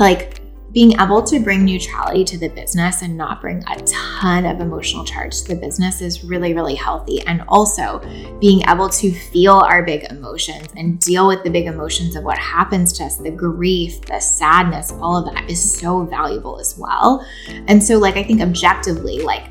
like being able to bring neutrality to the business and not bring a ton of emotional charge to the business is really, really healthy. And also being able to feel our big emotions and deal with the big emotions of what happens to us, the grief, the sadness, all of that is so valuable as well. And so, like, I think objectively, like,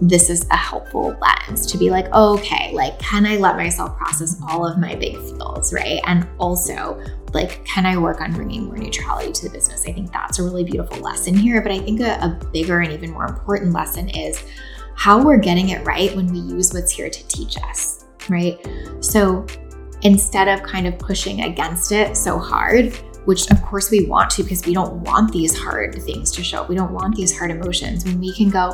this is a helpful lens to be like, okay, like, can I let myself process all of my big feels, right? And also, like, can I work on bringing more neutrality to the business? I think that's a really beautiful lesson here. But I think a, a bigger and even more important lesson is how we're getting it right when we use what's here to teach us, right? So instead of kind of pushing against it so hard, which of course we want to because we don't want these hard things to show up. We don't want these hard emotions. When we can go,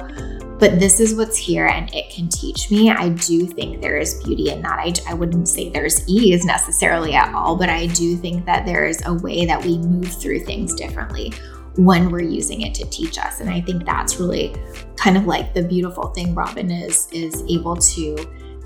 but this is what's here and it can teach me. I do think there is beauty in that. I, I wouldn't say there's ease necessarily at all, but I do think that there's a way that we move through things differently when we're using it to teach us. And I think that's really kind of like the beautiful thing Robyn is is able to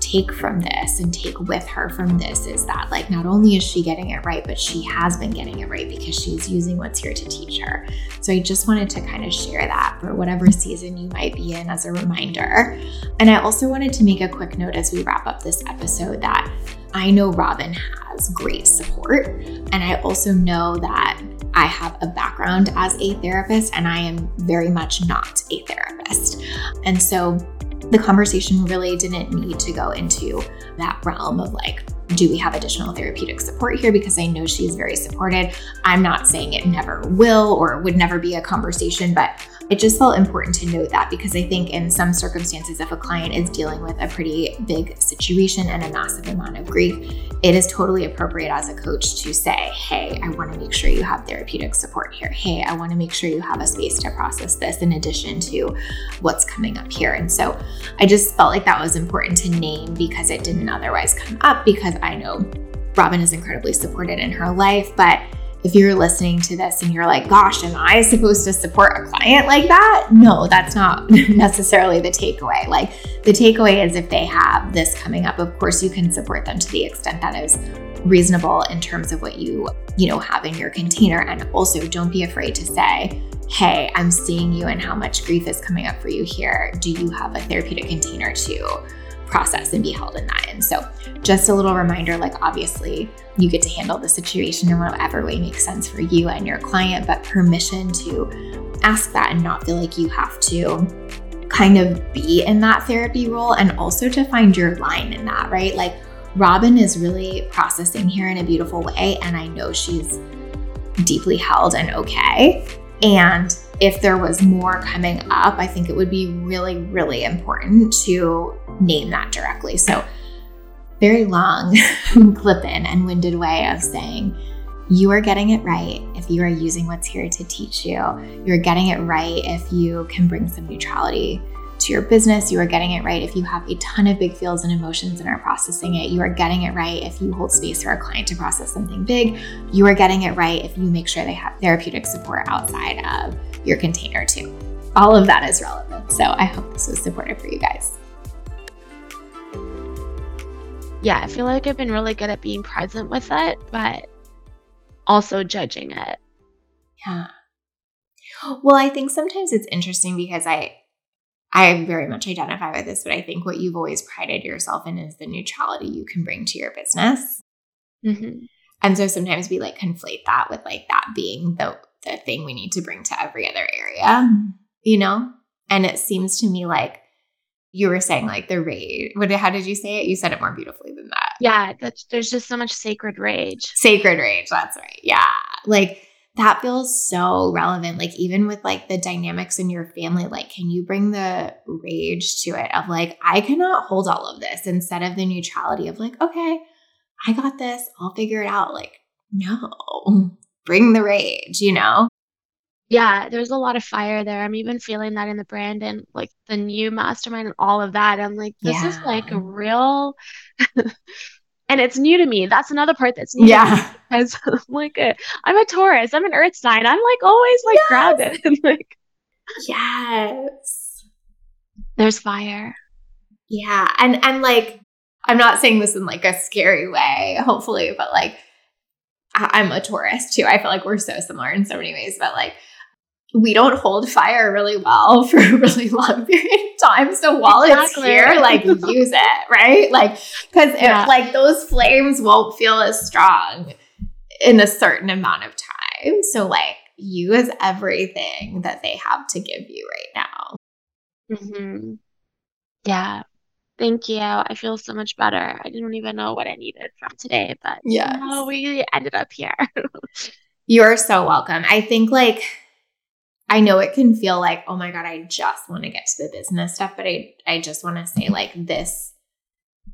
take from this and take with her from this is that like not only is she getting it right but she has been getting it right because she's using what's here to teach her. So i just wanted to kind of share that for whatever season you might be in as a reminder. And i also wanted to make a quick note as we wrap up this episode that i know robyn has great support. And i also know that I have a background as a therapist and I am very much not a therapist. And so the conversation really didn't need to go into that realm of like, do we have additional therapeutic support here? Because I know she's very supported. I'm not saying it never will or it would never be a conversation, but it just felt important to note that because I think in some circumstances, if a client is dealing with a pretty big situation and a massive amount of grief, it is totally appropriate as a coach to say, Hey, I want to make sure you have therapeutic support here. Hey, I want to make sure you have a space to process this in addition to what's coming up here. And so I just felt like that was important to name because it didn't otherwise come up because I know Robyn is incredibly supported in her life, but if you're listening to this and you're like, gosh, am I supposed to support a client like that? No, that's not necessarily the takeaway. Like, the takeaway is if they have this coming up, of course, you can support them to the extent that is reasonable in terms of what you, you know, have in your container. And also, don't be afraid to say, hey, I'm seeing you and how much grief is coming up for you here. Do you have a therapeutic container to process and be held in that? And so, just a little reminder like, obviously, you get to handle the situation in whatever way makes sense for you and your client, but permission to ask that and not feel like you have to kind of be in that therapy role and also to find your line in that, right? Like Robyn is really processing here in a beautiful way, and I know she's deeply held and okay. And if there was more coming up, I think it would be really, really important to name that directly. So very long, clip in, and winded way of saying, you are getting it right if you are using what's here to teach you. You're getting it right if you can bring some neutrality to your business. You are getting it right if you have a ton of big feels and emotions and are processing it. You are getting it right if you hold space for a client to process something big. You are getting it right if you make sure they have therapeutic support outside of your container too. All of that is relevant. So I hope this was supportive for you guys yeah, I feel like I've been really good at being present with it, but also judging it. Yeah. Well, I think sometimes it's interesting because I I very much identify with this, but I think what you've always prided yourself in is the neutrality you can bring to your business. Mm-hmm. And so sometimes we like conflate that with like that being the the thing we need to bring to every other area, you know? And it seems to me like you were saying like the rage. What? How did you say it? You said it more beautifully than that. Yeah, that's, there's just so much sacred rage. Sacred rage. That's right. Yeah, like that feels so relevant. Like even with like the dynamics in your family, like can you bring the rage to it of like I cannot hold all of this instead of the neutrality of like okay, I got this. I'll figure it out. Like no, bring the rage. You know yeah, there's a lot of fire there. I'm even feeling that in the brand and like the new mastermind and all of that. I'm like, this yeah. is like a real, and it's new to me. That's another part that's new. Yeah, because I'm like a, I'm a Taurus. I'm an Earth sign. I'm like always like yes. grounded and like, yes, there's fire. Yeah, and and like, I'm not saying this in like a scary way, hopefully, but like, I'm a Taurus too. I feel like we're so similar in so many ways, but like we don't hold fire really well for a really long period of time. So while exactly. it's here, like use it, right? Like, because yeah. like those flames won't feel as strong in a certain amount of time. So like use everything that they have to give you right now. Mm-hmm. Yeah. Thank you. I feel so much better. I didn't even know what I needed from today, but yeah, we ended up here. You're so welcome. I think like I know it can feel like, oh my God, I just want to get to the business stuff, but I, I just want to say, like, this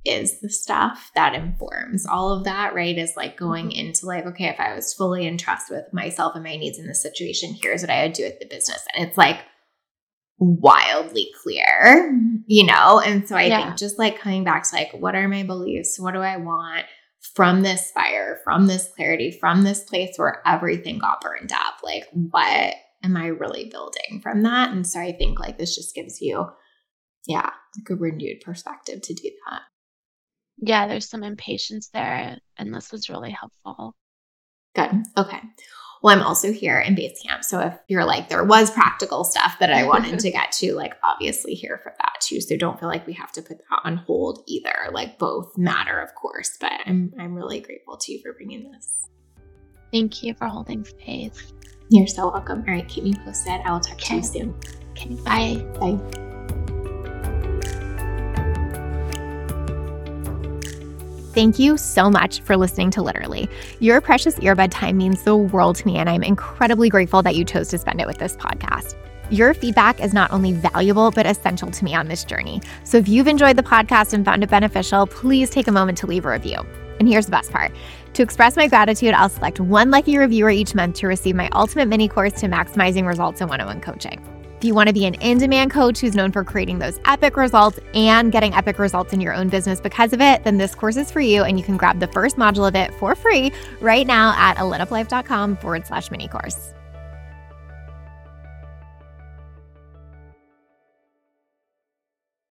is the stuff that informs all of that, right? Is like going mm-hmm. into like, okay, if I was fully in trust with myself and my needs in this situation, here's what I would do with the business. And it's like wildly clear, you know? And so I yeah. think just like coming back to like, what are my beliefs? What do I want? From this fire, from this clarity, from this place where everything got burned up, like what am I really building from that? And so I think like this just gives you, yeah, like a renewed perspective to do that. Yeah, there's some impatience there. And this was really helpful. Good. Okay. Well, I'm also here in base camp. So if you're like, there was practical stuff that I wanted to get to, like, obviously here for that too. So don't feel like we have to put that on hold either. Like, both matter, of course. But I'm, I'm really grateful to you for bringing this. Thank you for holding space. You're so welcome. All right, keep me posted. I will talk okay. to you soon. Okay, bye. Bye. Thank you so much for listening to Literally. Your precious earbud time means the world to me, and I'm incredibly grateful that you chose to spend it with this podcast. Your feedback is not only valuable, but essential to me on this journey. So if you've enjoyed the podcast and found it beneficial, please take a moment to leave a review. And here's the best part to express my gratitude, I'll select one lucky reviewer each month to receive my ultimate mini course to maximizing results in one on one coaching. If you want to be an in demand coach who's known for creating those epic results and getting epic results in your own business because of it, then this course is for you and you can grab the first module of it for free right now at alituplife.com forward slash mini course.